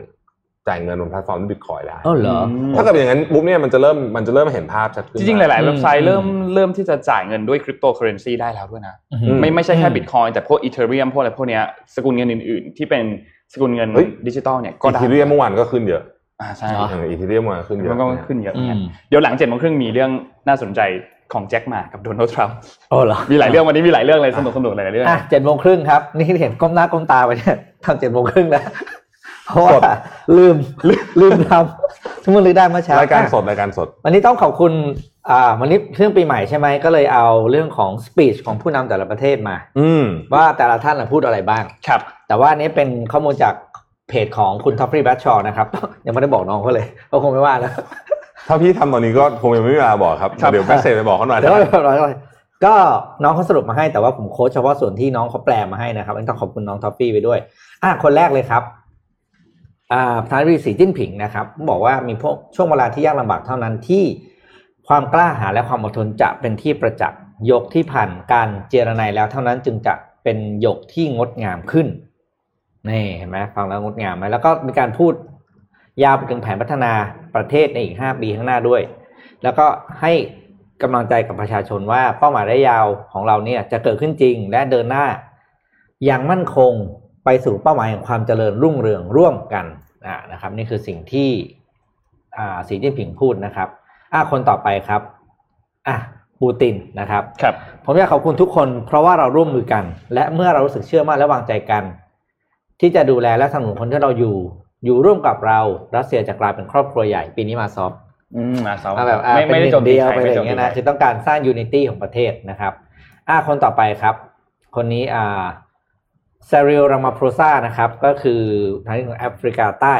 จ่ายเงินบนแพลตฟอร์มด้วยบิตคอยน์ได้อ๋อเหรอมถ้าเกิดเป็นอย่างนั้นปุ๊บเนี่ยมันจะเริ่มมันจะเริ่มเห็นภาพชัดขึ้นจริงๆ หลายๆเว็บไซต์อืมเริ่มเริ่มที่จะจ่ายเงินด้วยคริปโตเคอเรนซีได้แล้วด้วยนะอืมไม่ไม่ใช่แค่อืมบิตคอยน์แต่พวก Ethereum พวกอะไรพวกเนี้ยสกุลเงินอื่น ๆ ที่เป็น สกุลเงินดิจิตอลเนี่ยก็ได้ Ethereum เมื่อวานก็ขึ้นเยอะอ่าใช่เหรอ Ethereum เมื่อวานขึ้นเยอะมันก็ขึ้นเยอะอืมเดี๋ยวหลังเจ็ดโมงครึ่งมีเรื่องน่าสนใจของแจ็คหม่ากับโดนัลด์ทรัมป์โอ้เหรอมีหลายเรื่องวันนี้มีหลายเรื่องเลยสนุกสนุกหลายเรื่องอะเจ็ดโมงครึ่งครับนี่เห็นก้มหน้าก้มตาไปเนี่ยทำเจ็ดโมงครึ่งแล้ว เพราะว่าลืมลืมลืมทำทุกมือลืมได้เมื่อเช้ารายการสดรายการสด วันนี้ต้องขอบคุณอ่าวันนี้เรื่องปีใหม่ใช่ไหมก็เลยเอาเรื่องของ speech ของผู้นำแต่ละประเทศมา อืมว่าแต่ละท่านน่ะพูดอะไรบ้างครับ แต่ว่าอันนี้เป็นข้อมูลจากเพจของคุณท็อฟฟี่แบรดชอว์ะครับ ยังไม่ได้บอกน้องเขาเลยก็คงไม่ว่านะถ้าพี่ทำตอนนี้ก็คงยังไม่มีเวลาบอกครับครับเดี๋ยว message ไปบอกเขาหน่อยเดี๋ยวก็ร้อยเลยก็น้องเขาสรุปมาให้แต่ว่าผมโค้ชเฉพาะส่วนที่น้องเขาแปลมาให้นะครับอันนี้ต้องขอบคุณน้องท็อฟฟี่ไปด้วย อะคนแรกเลยครับอ่า ประธานาธิบดีสีจิ้นผิงนะครับบอกว่ามีพวกช่วงเวลาที่ยากลำบากเท่านั้นที่ความกล้าหาญและความอดทนจะเป็นที่ประจักษ์ยกที่ผ่านการเจรไนแล้วเท่านั้นจึงจะเป็นยกที่งดงามขึ้นนี่เห็นไหมฟังแล้วงดงามไหมแล้วก็มีการพูดยาวไปถึงแผนพัฒนาประเทศในอีกห้าปีข้างหน้าด้วย แล้วก็ให้กำลังใจกับประชาชนว่าเป้าหมายระยะยาวของเราเนี่ยจะเกิดขึ้นจริงและเดินหน้า อย่างมั่นคง ไปสู่เป้าหมายแห่งความเจริญรุ่งเรืองร่วมกันอ่านะครับนี่คือสิ่งที่อ่าสีจิ้นผิงพูดนะครับอ่าคนต่อไปครับอะปูตินนะครับครับผมอยากขอบคุณทุกคนเพราะว่าเราร่วมมือกัน และเมื่อเรารู้สึกเชื่อมั่นและวางใจกัน ที่จะดูแลและสนับสนุนคนที่เราอยู่ อยู่ร่วมกับเรารัสเซียจะกลายเป็นครอบครัวใหญ่ปีนี้มาซอฟต์อืมมาเซาอะแบบอะไม่เป็นไม่หได้นึ่โจมงตีเดียวใครไปอะไรไม่อโจย่ามงตีเงี้ยใครนะคือต้องการสร้างยูนิตี้ของประเทศนะครับอะคนต่อไปครับ คนนี้อ่า ซาริลรามาโพรซานะครับ ก็คือทางของแอฟริกาใต้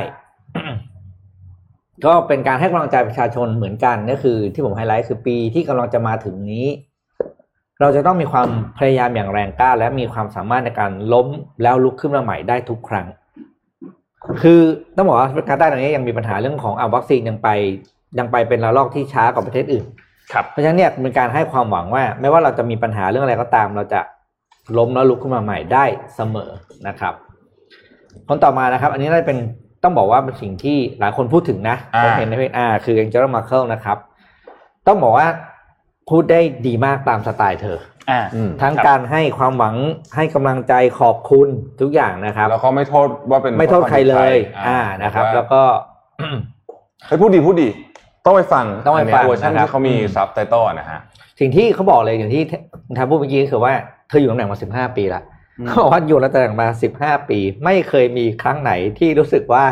ก็เป็นการให้กำลังใจประชาชนเหมือนกันก็คือ ที่ผมไฮไลท์คือปีที่กำลังจะมาถึงนี้ เราจะต้องมีความพยายามอย่างแรงกล้า และมีความสามารถในการล้มแล้วลุกขึ้นมาใหม่ได้ทุกครั้ง คือต้องบอกว่าแอฟริกาใต้ตอนนี้ยังมีปัญหาเรื่องของอาวัคซีนยังไปยังไปเป็นระลอกที่ช้ากว่าประเทศอื่น ครับ เพราะฉะนั้นเนี่ยเป็นการให้ความหวังว่า ไม่ว่าเราจะมีปัญหาเรื่องอะไรก็ตาม เราจะ ล้มแล้วลุกขึ้นมาใหม่ได้เสมอนะครับ คนต่อมานะครับ อันนี้น่าจะเป็นต้องบอกว่าเป็นสิ่งที่หลายคนพูดถึงนะอ่าผมเห็นในเพจอ่าคือแองเจล่ามาเคิลนะครับ ต้องบอกว่าพูดได้ดีมากตามสไตล์เธออ่าอืมทั้งครับการให้ความหวังให้กำลังใจขอบคุณทุกอย่างนะครับ แล้วเขาไม่โทษว่าเป็นไม่โทษใครเลย อ่าอ่านะครับว่าแล้วก็เฮ้ยพูดดีพูดดี ต้องไปฟังต้องไปฟังนเนี้ยเวอร์ชันนะครับที่เขามีอืมซับไตเติลนะฮะสิ่งที่เขาบอกเลยอย่างที่ทางพูดเมื่อกี้ก็คือว่าเธออยู่ตำแหน่งมาสิบห้าปีละอืมเขาบอกว่าอยู่ตำแหน่งมาสิบห้าปี ไม่เคยมีครั้งไหนที่รู้สึกว่า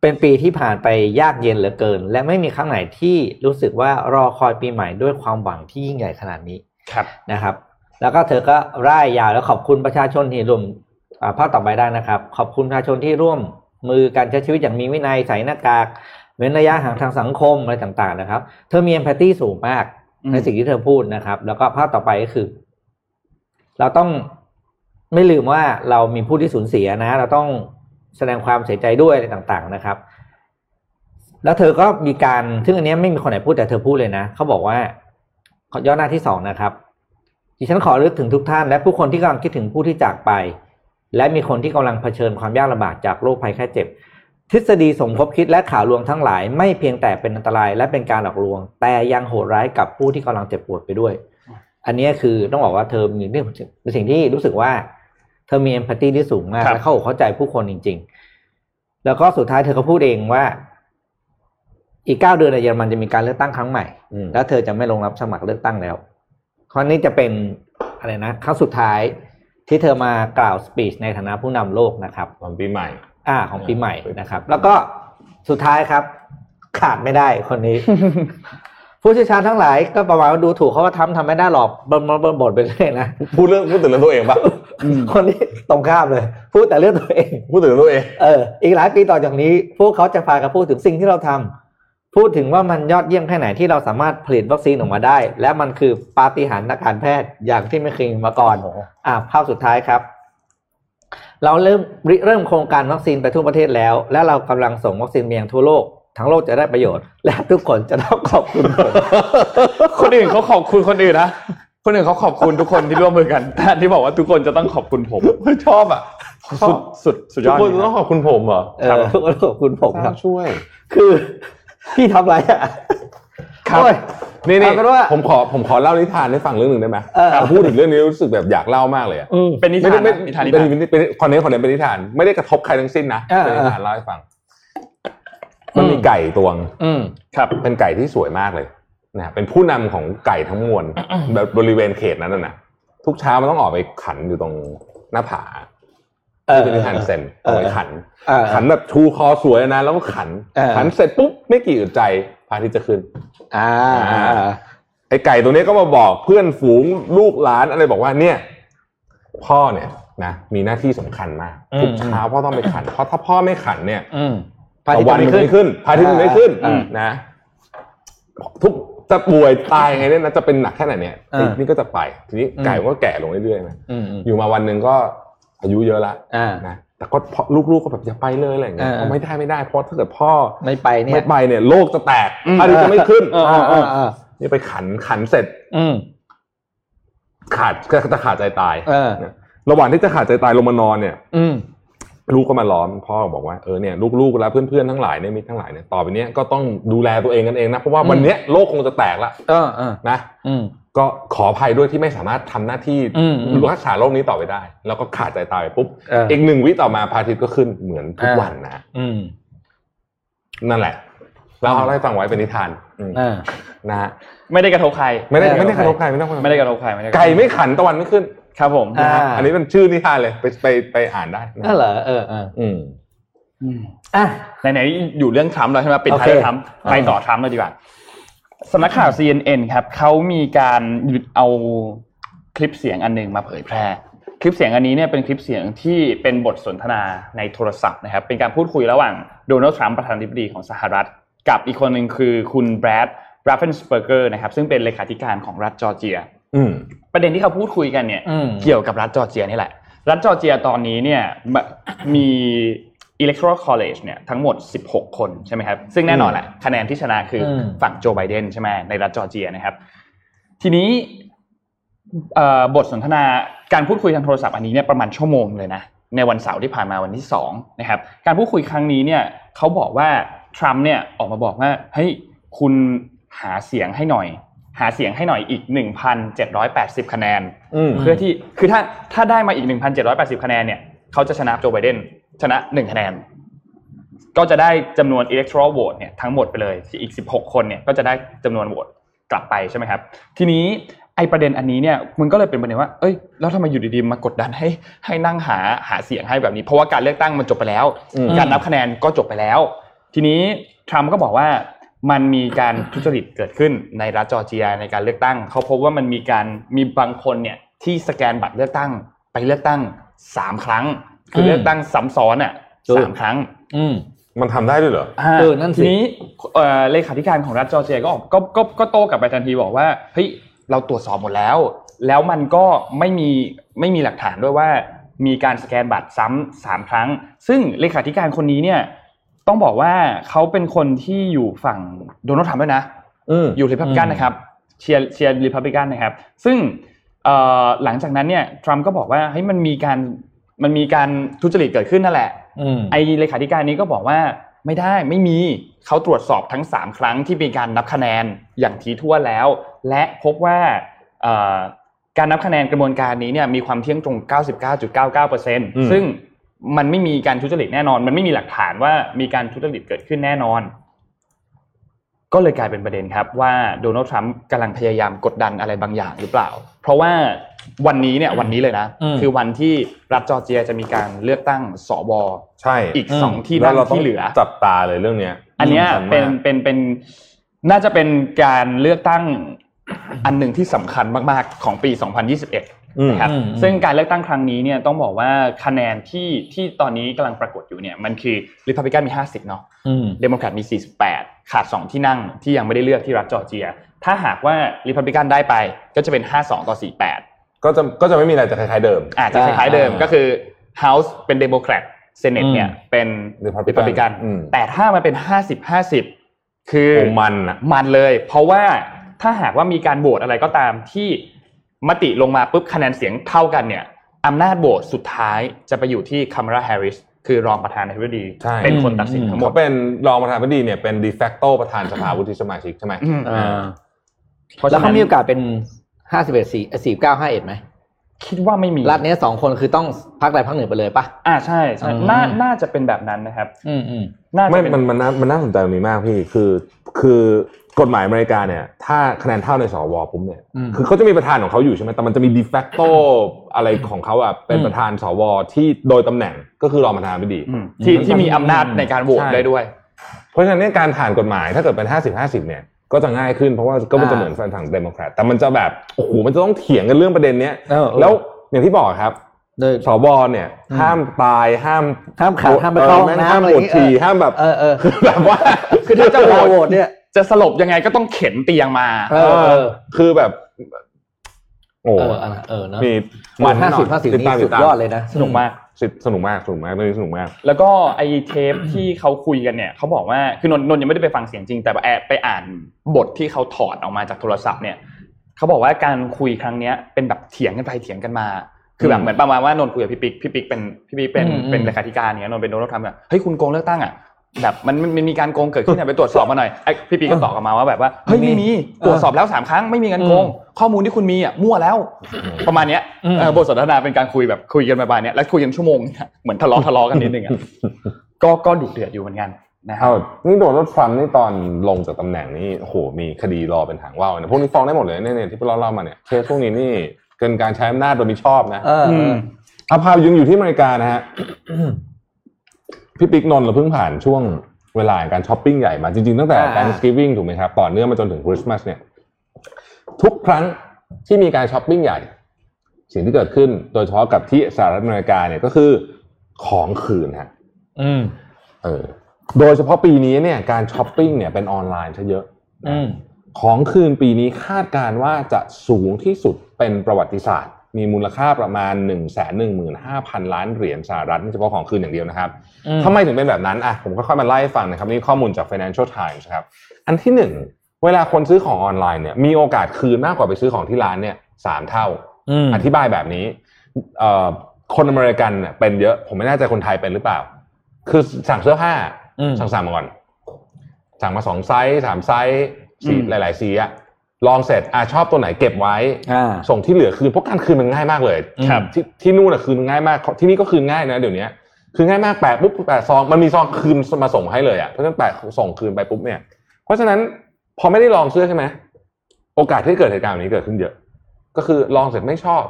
เป็นปีที่ผ่านไปยากเย็นเหลือเกิน และไม่มีครั้งไหนที่รู้สึกว่ารอคอยปีใหม่ด้วยความหวังที่ยิ่งใหญ่ขนาดนี้ครับนะครับ แล้วก็เธอก็ร่ายยาวแล้วขอบคุณประชาชนที่ร่วมอ่าภาพต่อไปได้นะครับ ขอบคุณประชาชนที่ร่วมมือการใช้ชีวิตอย่างมีวินัยใส่หน้ากาก เว้นระยะห่างทางสังคมอะไรต่างๆนะครับ เธอมีเอมพัตตีสูงมากอืมในสิ่งที่เธอพูดนะครับ แล้วก็ภาพต่อไปก็คือ เราต้องไม่ลืมว่าเรามีผู้ที่สูญเสียนะ เราต้องแสดงความเสียใจด้วยอะไรต่าง ๆนะครับ แล้วเธอก็มีการซึ่งอันเนี้ยไม่มีคนไหนพูดแต่เธอพูดเลยนะเขาบอกว่าขอย่อหน้าที่สองนะครับดิฉันขอรึกถึงทุกท่าน และผู้คนที่กำลังคิดถึงผู้ที่จากไป และมีคนที่กำลังเผชิญความยากลำบากจากโรคภัยแค่เจ็บ ทฤษฎีสมคบคิดและข่าวลวงทั้งหลาย ไม่เพียงแต่เป็นอันตรายและเป็นการหลอกลวง แต่ยังโหดร้ายกับผู้ที่กำลังเจ็บปวดไปด้วย อันนี้คือต้องบอกว่าเธอมีเรื่องเป็นสิ่งที่รู้สึกว่า เธอมีเอมพัตตีที่สูงมากครับและเข้าอกเข้าใจผู้คนจริง ๆ แล้วก็สุดท้ายเธอก็พูดเองว่า อีกเก้าเดือนในเยอรมันจะมีการเลือกตั้งครั้งใหม่อืมแล้วเธอจะไม่ลงรับสมัครเลือกตั้งแล้วครั้งนี้จะเป็นอะไรนะครั้งสุดท้ายที่เธอมากล่าวสปีชในฐานะผู้นำโลกนะครับตอนปีใหม่ อ่าของปีใหม่นะครับ แล้วก็สุดท้ายครับ ขาดไม่ได้คนนี้ ผู้เชี่ยวชาญทั้งหลายก็ประมาณว่าดูถูกเขาว่าทำทำไม่ได้หรอกบนบนบนบทไปเลยนะพูดเรื่องพูดถึงเรื่องตัวเองปะคนนี้ตรงข้ามเลย พูดแต่เรื่องตัวเอง พูดถึงเรื่องตัวเองเอออีกหลายปีต่อจากนี้ พวกเขาจะพากันพูดถึงสิ่งที่เราทำพูดถึงว่ามันยอดเยี่ยมแค่ไหนที่เราสามารถผลิตวัคซีนออกมาได้ และมันคือปาฏิหาริย์ทางการแพทย์อย่างที่ไม่เคยมีมาก่อนอ่าภาพสุดท้ายครับ เราเริ่มริเริ่มโครงการวัคซีนไปทั่วประเทศแล้ว และเรากำลังส่งวัคซีนไปยังทั่วโลกทั้งโลกจะได้ประโยชน์ และทุกคนจะต้องขอบคุณผมคนอื่นเขาขอบคุณคนอื่นนะคนอื่นเขาขอบคุณทุกคนที่ร่วมมือกันแต่ที่บอกว่าทุกคนจะต้องขอบคุณผมชอบอะสุดสุดสุดยทุอกดคนจริงต้องขอบคุณผมเหรอเออทุกคนขอบคุณผมครับช่วย คือพี่ทำอะไรอะ ครับโอ้ยนี่นี่เอาเป็นว่าผมขอผมขอเล่านิทานให้ฟังเรื่องหนึ่งได้ไหมเออพูดถึงเรื่องนี้รู้สึกแบบอยากเล่ามากเลยอะอืมเป็นนิไม่ทาได้นไม่นะนิทานนิเป็นทานเป็นเป็นคนนี้คนนี้เป็นนิทาน ไม่ได้กระทบใครทั้งสิ้นนะเออเป็นนิทานเล่าให้ฟังอืมมันมีไก่ตัวงอืมครับ เป็นไก่ที่สวยมากเลยนะเป็นผู้นำของไก่ทั้งมวลแบบบริเวณเขตนั้นน่ะนะทุกเช้ามันต้องออกไปขันอยู่ตรงหน้าผาเออที่เป็นนิทานเซนเอเอาอไปขันเออขันแบบชูคอสวยนะแล้วก็ขันเออขันเสร็จปุ๊บไม่กี่อึดใจ พระอาทิตย์จะขึ้นอ่าไอ้ไก่ตัวนี้ก็มาบอกเพื่อนฝูงลูกหลานอะไรบอกว่าเนี่ย พ่อเนี่ยนะมีหน้าที่สำคัญมากอืมทุกเช้าพ่อต้องไปขัน เพราะถ้าพ่อไม่ขันเนี่ยอืมตะวันมันไม่ขึ้นพระอาทิตย์มันไม่ขึ้นอ่านะทุกจะป่วยตายไงเนี่ยนะจะเป็นหนักแค่ไหนเนี่ยอ่านี่ก็จะไปทีนี้อืมไก่มันก็แก่ลงเรื่อยๆนะอืมอืมอยู่มาวันหนึ่งก็อายุเยอะละอ่านะ แต่ก็พ่อลูกๆก็แบบอย่าไปเลยอะไรอย่างเงี้ยอ่าเพราะไม่ได้ไม่ได้เพราะถ้าเกิดพ่อไม่ไปเนี่ยไม่ไปเนี่ย โลกจะแตกอืมพระอาทิตย์จะไม่ขึ้นเอออ่าอ่าอ่านี่ไปขันขันเสร็จ อืมขาดก็จะขาดใจตายเออระหว่างที่จะขาดใจตายลงมานอนเนี่ย อืมลูกก็มาล้อมพ่อบอกว่าเออเนี่ยลูกๆแล้วเพื่อนๆทั้งหลายเนี่ยมิตรทั้งหลายเนี่ยต่อไปเนี้ยก็ต้องดูแลตัวเองกันเองนะเพราะว่าวันเนี้ยโลกคงจะแตกละเออเออนะอืม ก็ขออภัยด้วยที่ไม่สามารถทำหน้าที่อืมอืมรักษาโรคนี้ต่อไปได้ แล้วก็ขาดใจตายไปปุ๊บเอออีกหนึ่งวิต่อมาพระอาทิตย์ก็ขึ้นเหมือนทุกอ่าวันนะอืมนั่นแหละเราเอาให้ฟังไว้เป็นนิทานอืมอ่านะฮะไม่ได้กระทบใคร ไม่ได้ไม่ไม่ได้ได้กระทบใครไม่ต้องไม่ได้กระทบใครไม่ได้กระทบไก่ไม่ขันตะวันไม่ขึ้น ครับผมอ่าอันนี้เป็นชื่อนิทานเลย ไปไปไปอ่านได้นะนั่นเหรอเออเอออืมอืมอะไหนๆอยู่เรื่องทรัมป์แล้วใช่ไหมปิดท้ายโอเคเรื่องทรัมป์ไปต่อทรัมป์เลยดีกว่า สำนักข่าว CNN ครับเขามีการหยุดเอาคลิปเสียงอันหนึ่งมาเผยแพร่ คลิปเสียงอันนี้เนี่ยเป็นคลิปเสียงที่เป็นบทสนทนาในโทรศัพท์นะครับ เป็นการพูดคุยระหว่างโดนัลด์ทรัมป์ประธานาธิบดีของสหรัฐ กับอีกคนหนึ่งคือคุณแบรดราฟเฟนสเปอร์เกอร์นะครับซึ่งเป็นเลขาธิการของรัฐจอร์เจียอืมประเด็นที่เขาพูดคุยกันเนี่ยอืมเกี่ยวกับรัฐจอร์เจียนี่แหละ รัฐจอร์เจียตอนนี้เนี่ยมมี electoral college เนี่ยทั้งหมด 16 คนใช่ไหมครับ ซึ่งแน่นอนแหละคะแนนที่ชนะคืออมฝั่งโจไบเดนใช่ไหมในรัฐจอร์เจียนะครับ ทีนี้เอ่อบทสนทนาการพูดคุยทางโทรศัพท์อันนี้เนี่ยประมาณชั่วโมงเลยนะ ในวันเสาร์ที่ผ่านมาวันที่2นะครับ การพูดคุยครั้งนี้เนี่ยเขาบอกว่าทรัมป์เนี่ยออกมาบอกว่าเฮ้ยคุณหาเสียงให้หน่อย หาเสียงให้หน่อยอีก 1,780 คะแนนอืมเพื่อที่คือถ้าถ้าได้มาอีก 1,780 คะแนนเนี่ยเขาจะชนะโจไบเดน ชนะ1คะแนน ก็จะได้จำนวน electoral vote เนี่ยทั้งหมดไปเลยอีก 16 คนเนี่ยก็จะได้จำนวนโหวตกลับไปใช่ไหมครับ ทีนี้ไอประเด็นอันนี้เนี่ยมันก็เลยเป็นประเด็นว่า เอ้ย แล้วทำไมอยู่ดีๆมากดดันให้ให้นั่งหาหาเสียงให้แบบนี้ เพราะว่าการเลือกตั้งมันจบไปแล้วอืมการนับคะแนนก็จบไปแล้ว ทีนี้ทรัมป์ก็บอกว่ามันมีการทุจริตเกิดขึ้นในรัฐจอร์เจียในการเลือกตั้ง เขาพบว่ามันมีการมีบางคนเนี่ยที่สแกนบัตรเลือกตั้งไปเลือกตั้งสามครั้ง คือเลือกตั้งซ้ำซ้อนอะสามครั้งอืมมันทำได้ด้วยเหรอาเออนั่นสิทีนี้เอ่อเลขาธิการของรัฐจอร์เจียก็ออกก็ก็ก็โต้กลับไปทันทีบอกว่าเฮ้ยเราตรวจสอบหมดแล้ว แล้วมันก็ไม่มีไม่มีหลักฐานด้วยว่า มีการสแกนบัตรซ้ำสามครั้ง ซึ่งเลขาธิการคนนี้เนี่ย ต้องบอกว่าเขาเป็นคนที่อยู่ฝั่งโดนัลด์ทรัมป์ด้วยนะอืมอยู่ริพับลิกันนะครับเชียร์เชียร์ริพับลิกันนะครับ ซึ่งเอ่อหลังจากนั้นเนี่ยทรัมป์ก็บอกว่าเฮ้ยมันมีการ มันมีการทุจริตเกิดขึ้นนั่นแหละอืมไอเลขาธิการนี้ก็บอกว่าไม่ได้ไม่มีเขาตรวจสอบทั้ง 3 ครั้งที่มีการนับคะแนนอย่างทีทั่วนแล้ว และพบว่าเอ่อการนับคะแนนกระบวนการนี้เนี่ยมีความเที่ยงตรง 99.99%ซึ่งมันไม่มีการทุจริตแน่นอน มันไม่มีหลักฐานว่ามีการทุจริตเกิดขึ้นแน่นอน ก็เลยกลายเป็นประเด็นครับว่าโดนัลด์ทรัมป์กำลังพยายามกดดันอะไรบางอย่างหรือเปล่า เพราะว่าวันนี้เนี่ยวันนี้เลยนะอืมคือวันที่รัฐจอร์เจียจะมีการเลือกตั้งสวใช่อีกอืมสองที่แล้วนั่งเราต้องที่เหลือจับตาเลยเรื่องเนี้ย อันเนี้ยสำคัญมากเป็นเป็นเป็นน่าจะเป็นการเลือกตั้ง อันหนึ่งที่สำคัญมากๆของปี 2021อืมนะครับอืมซึ่งการเลือกตั้งครั้งนี้เนี่ยต้องบอกว่าคะแนนที่ที่ตอนนี้กำลังปรากฏอยู่เนี่ยมันคือริพับลิกันมี 50 เนาะอืมเดโมแครตมี 48 ขาด 2 ที่นั่งที่ยังไม่ได้เลือกที่รัฐจอร์เจีย ถ้าหากว่าริพับลิกันได้ไปก็จะเป็น 52 ต่อ 48 ก็จะก็จะไม่มีอะไรจะคล้ายๆเดิมอาจจะคล้ายๆเดิมก็คือ House เป็นเดโมแครต Senate เนี่ยเป็น Republican ริพับลิกันอืมแต่ถ้ามันเป็น 50 50 คือโอ้มันอะมันเลย เพราะว่า ถ้าหากว่ามีการโหวตอะไรก็ตามที่มติลงมาปุ๊บคะแนนเสียงเท่ากันเนี่ยอำนาจโหวตสุดท้ายจะไปอยู่ที่คามาลาแฮร์ริสคือรองประธานาธิบดีใช่เป็นคนตัดสินทั้งหมดเขาเป็นรองประธานาธิบดีเนี่ยเป็น de facto ประธานสภาวุฒิสมาชิกใช่ไหมอืมอ่าเพราะแล้วฉะเขานั้นมีโอกาสเป็นห้าสิบเอ็ดสี่สี่เก้าห้าเอ็ดไหม คิดว่าไม่มีรัฐเนี้ยสองคนคือต้องพักใดพักหนึ่งไปเลยปะอ่าใช่ใช่อืมน่าน่าจะเป็นแบบนั้นนะครับ อืมอืมน่าจะไม่เป็นมันมันน่ามันน่าสนใจตรงนี้มากพี่คือคือกฎหมายอเมริกาเนี่ย ถ้าคะแนนเท่าในสวปุ๊บเนี่ยอืมคือเขาจะมีประธานของเขาอยู่ใช่ไหมแต่มันจะมีดีแฟกโตอะไรของเขาอะเป็นอืมประธานสวที่โดยตำแหน่งก็คือรองประธานาธิบดีอืมที่ที่มีอำนาจในการโหวตใช่ได้ด้วย เพราะฉะนั้นเนี่ยการผ่านกฎหมายถ้าเกิดเป็นห้าสิบห้าสิบเนี่ย ก็จะง่ายขึ้นเพราะว่าก็มันจะเหมือนฝั่งเดโมแครตแต่มันจะแบบโอ้โหมันจะต้องเถียงกันเรื่องประเด็นเนี้ยเออเออแล้วอย่างที่บอกครับโดยสวเนี่ยอืมห้ามตายห้ามห้ามขาดห้ามไปเข้าห้องแม่งน้ำห้ามอะไรปอวดย่างงี้ฉี่เออห้ามแบบเออเออคือแบบว่า คือถ้าจะโหวตโหวตเนี่ย จะสลบยังไงก็ต้องเข็นเตียงมา เออเออคือแบบ โอ้เออเออเออเนอะมีมันแน่ห้านอสิบห้าสิบติดนี่ตามสุติดดตามยอดเลยนะ สนุกมากสนุกมากสนุกมากเรื่องนี้สนุกมาก แล้วก็ไอเทปที่เขาคุยกันเนี่ยเขาบอกว่าคือนนท์นนท์ยังไม่ได้ไปฟังเสียงจริง แต่แอบไปอ่านบทที่เขาถอดออกมาจากโทรศัพท์เนี่ยเขาบอกว่าการคุยครั้งเนี้ยเป็นแบบเถียงกันไปเถียงกันมาคือแบบเหมือนประมาณว่านนท์คุยกับพี่ปิ๊กพี่ปิ๊กเป็นพี่ปิ๊กเป็นอืมอืมเป็นเลขาธิการเนี่ยนนท์เป็นโดนัลด์ทรัมป์แบบเฮ้ยคุณโกงเลือกตั้งอะ แบบมันมันมันมีการโกงเกิดขึ้นอะไปตรวจสอบมาหน่อยไอ้พี่ปิ๊กก็ตอบกลับมาว่าแบบว่าเฮ้ยไม่มีตรวจสอบแล้วสามครั้งไม่มีการโกง ข้อมูลที่คุณมีอะมั่วแล้ว ประมาณเนี้ยอืมเออบทสนทนาเป็นการคุยแบบคุยกันประมาณเนี้ยแล้วคุยกันชั่วโมงเนี่ยเหมือนทะเลาะทะเลาะกันนิดนึงอะก็ก็ดุเดือดอยู่เหมือนกันนะครัเอาบนี่โดนรถทรัมป์นี่ตอนลงจากตำแหน่งนี่โอ้โหมีคดีรอเป็นหางว่าวนะพวกนี้ฟ้องได้หมดเลยเนี่ยเนี่ยที่เราเล่ามาเนี่ยเคสพวกนี้นี่เกินการใช้อำนาจโดยมิชอบนะเออเออเอาพายังอยู่ที่อเมริกานะฮะ พี่ปิ๊กนนท์เราเพิ่งผ่านช่วงเวลาแห่งการช้อปปิ้งใหญ่มาจริงๆตั้งแต่อ่า Thanksgiving ถูกไหมครับต่อเนื่องมาจนถึงคริสต์มาสเนี่ยทุกครั้งที่มีการช้อปปิ้งใหญ่ สิ่งที่เกิดขึ้นโดยเฉพาะกับที่สหรัฐอเมริกาเนี่ยก็คือของคืนฮะอืมเออโดยเฉพาะปีนี้เนี่ยการช้อปปิ้งเนี่ยเป็นออนไลน์ซะเยอะนะอืมของคืนปีนี้คาดการณ์ว่าจะสูงที่สุดเป็นประวัติศาสตร์ มีมูลค่าประมาณ 1 1 5 0 0 0 ล้านเหรียญสหรัฐนี่เฉพาะของคืนอย่างเดียวนะครับอืมทำไมถึงเป็นแบบนั้นอะผมค่อยๆมาไล่ให้ฟังนะครับนี่ข้อมูลจาก Financial Times ครับอันที่หนึ่งเวลาคนซื้อของออนไลน์เนี่ยมีโอกาสคืนมากกว่าไปซื้อของที่ร้านเนี่ยสามเท่าอืมอธิบายแบบนี้เอ่อคนอเมริกันเนี่ยเป็นเยอะผมไม่แน่ใจคนไทยเป็นหรือเปล่า คือสั่งเสื้อผ้าอืมสั่งสั่งมาก่อนสั่งมาสองไซส์สามไซส์สีอืมหลาย ๆ สีอะ ลองเสร็จอะชอบตัวไหนเก็บไว้อ่าส่งที่เหลือคืนเพราะการคืนมันง่ายมากเลยครับที่ที่นู่นอะคืนง่ายมากที่นี่ก็คืนง่ายนะเดี๋ยวนี้คือง่ายมากแปะปุ๊บแปะซองมันมีซองคืนมาส่งให้เลยอะเพราะฉะนั้นแปะส่งคืนไปปุ๊บเนี่ย เพราะฉะนั้นพอไม่ได้ลองเสื้อใช่ไหมโอกาสที่เกิดเหตุการณ์แบบนี้เกิดขึ้นเยอะ ก็คือลองเสร็จไม่ชอบ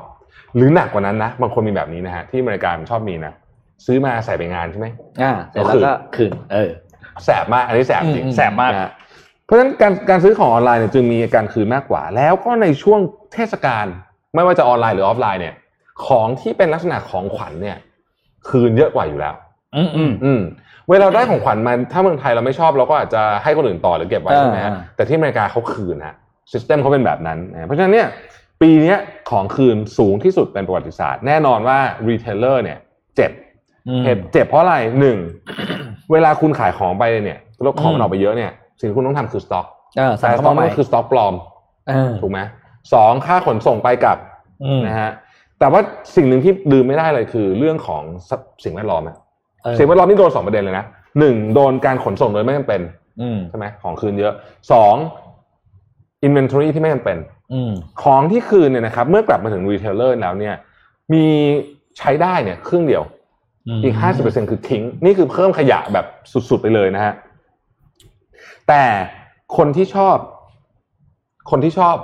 หรือหนักกว่านั้นนะบางคนมีแบบนี้นะฮะที่อเมริกามันชอบมีนะซื้อมาใส่ไปงานใช่ไหมอ่าเสร็จแล้วก็คืนเออแสบมากอันนี้แสบจริงอืมแสบมากนะฮะ เพราะฉะนั้นการการซื้อของออนไลน์เนี่ยจึงมีการคืนมากกว่า แล้วก็ในช่วงเทศกาลไม่ว่าจะออนไลน์หรือออฟไลน์เนี่ย ของที่เป็นลักษณะของขวัญเนี่ย คืนเยอะกว่าอยู่แล้ว อืมอืมอืมเวลาได้ของขวัญมาถ้าเมืองไทยเราไม่ชอบเราก็อาจจะให้คนอื่นต่อหรือเก็บไว้ใช่ไหมฮะอ่าแต่ที่อเมริกาเขาคืนฮะ system เขาเป็นแบบนั้นนะเพราะฉะนั้นเนี่ยปีเนี้ยของคืนสูงที่สุดเป็นประวัติศาสตร์ แน่นอนว่า retailer เนี่ย เจ็บอืมเจ็บเจ็บเพราะอะไรหนึ่งเวลาคุณขายของไปเนี่ยแล้วของมันอืมออกไปเยอะเนี่ย สิ่งที่คุณต้องทำคือสต็อกเออสั่งแต่สเข้าสต็อกมาใหม่นั่นคือสต็อกปลอมเออถูกไหมสองค่าขนส่งไปกลับอืมนะฮะแต่ว่าสิ่งหนึ่งที่ลืมไม่ได้เลยคือเรื่องของสิ่งแวดล้อมอะเออสิ่งแวดล้อมนี่โดนสองประเด็นเลยนะหนึ่งโดนการขนส่งโดยไม่จำเป็นอืมใช่ไหมของคืนเยอะสอง inventory ที่ไม่จำเป็นอืมของที่คืนเนี่ยนะครับ เมื่อกลับมาถึง retailer แล้วเนี่ย มีใช้ได้เนี่ยครึ่งเดียว อีกห้าสิบเปอร์เซ็นต์คือทิ้ง นี่คือเพิ่มขยะแบบสุดๆไปเลยนะฮะ แต่คนที่ชอบ คนที่ชอบ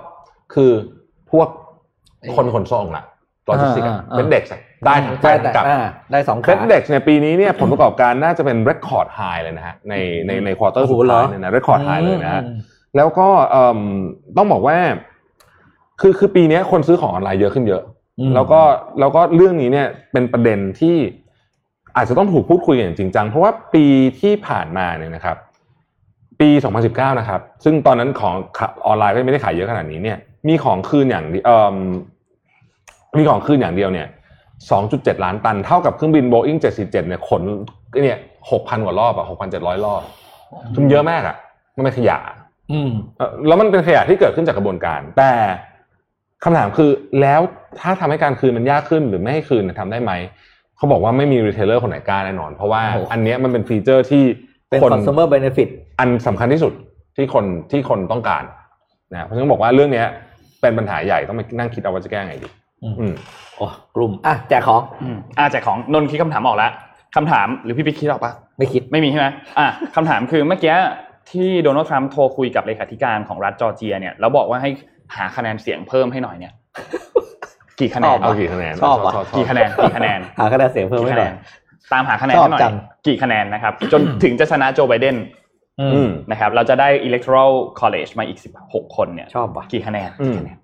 คือพวกคนขนส่งอะโลจิสติกส์อ่าอ่า FedEx ได้ทั้งไปได้ทั้งกลับอ่าได้สองขา FedEx เนี่ยปีนี้เนี่ยผลประกอบการน่าจะเป็น record high เลยนะฮะในในใน quarter สุดท้ายโอ้โหเหรอเนี่ยนะ record high เลยนะฮะอืมแล้วก็เอิ่มต้องบอกว่า คือคือปีนี้คนซื้อของออนไลน์เยอะขึ้นเยอะอืมแล้วก็แล้วก็เรื่องนี้เนี่ยเป็นประเด็นที่อาจจะต้องถูกพูดคุยกันอย่างจริงจัง เพราะว่าปีที่ผ่านมาเนี่ยนะครับ ปี 2019 นะครับ ซึ่งตอนนั้นของออนไลน์ก็ไม่ได้ขายเยอะขนาดนี้เนี่ย มีของคืนอย่างเดียวเอิ่มมีของคืนอย่างเดียวเนี่ย 2.7 ล้านตัน เท่ากับเครื่องบิน Boeing 747 เนี่ยขนเนี่ย 6,000 กว่ารอบอะ6,700 รอบคือมันเยอะมากอะมันเป็นขยะอืมเอ่อแล้วมันเป็นขยะที่เกิดขึ้นจากกระบวนการ แต่คำถามคือแล้วถ้าทำให้การคืนมันยากขึ้นหรือไม่ให้คืนเนี่ยทำได้ไหมเขาบอกว่าไม่มี retailer คนไหนกล้าแน่นอน เพราะว่าโอ้อันเนี้ยมันเป็น feature ที่เป็นคน consumer benefit อันสำคัญที่สุดที่คนที่คนต้องการนะเพราะฉะนั้นบอกว่าเรื่องเนี้ย เป็นปัญหาใหญ่ต้องไปนั่งคิดเอาว่าจะแก้ไงดี อืมอืมโอ้กลุ่มอะแจกของอืมอ่าแจกของนนท์คิดคำถามออกแล้วคำถามหรือพี่ปิ๊กคิดออกปะไม่คิดไม่มีใช่ไหมอะคำถามคือเมื่อกี้ที่โดนัลด์ทรัมป์โทรคุยกับเลขาธิการของรัฐจอร์เจียเนี่ยแล้วบอกว่าให้หาคะแนนเสียงเพิ่มให้หน่อยเนี่ย กี่คะแนชนอบเอากี่คะแนนชอบว่ะกี่คะแนนกี่คะแนนหากระดาษเสียงเพิ่มกี่ไม่คะหแนน่อยนตามหาคะแนนชอบให้หน่อยจังกี่คะแนนนะครับ จนถึงจะชนะโจไบเดนอือืมม นะครับ เราจะได้ electoral college มาอีก 16 คนเนี่ยชอบว่ะกี่คะแนนอืมกี่คะแนน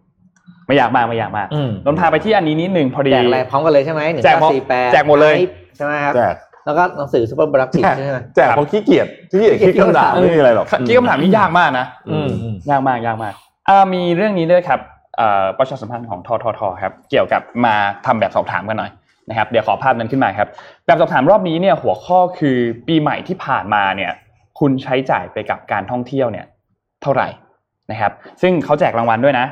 ไม่อยากมากไม่อยากมากอืมนนท์พาไปที่อันนี้นิดนึงพอดีแจกอะไรพร้อมกันเลยใช่ไหมหนึ่งแจกหมดเก้าสี่แปดแจกหมดเลยใช่ไหมครับแจกแล้วก็หนังสือ super productive แจกใช่ไหมแจกเพราะขี้เกียจขี้เกียจคิดคำถามไม่มีอะไรหรอกที่คำถามนี้ยากมากนะอืมอืมยากมากยากมากอ่ามีเรื่องนี้ด้วยครับเอ่อประชาสัมพันธ์ของทททครับ เกี่ยวกับมาทำแบบสอบถามกันหน่อยนะครับ เดี๋ยวขอภาพนั้นขึ้นมาครับ แบบสอบถามรอบนี้เนี่ยหัวข้อคือปีใหม่ที่ผ่านมาเนี่ย คุณใช้จ่ายไปกับการท่องเที่ยวเนี่ยเท่าไหร่นะครับ ซึ่งเขาแจกรางวัลด้วยนะ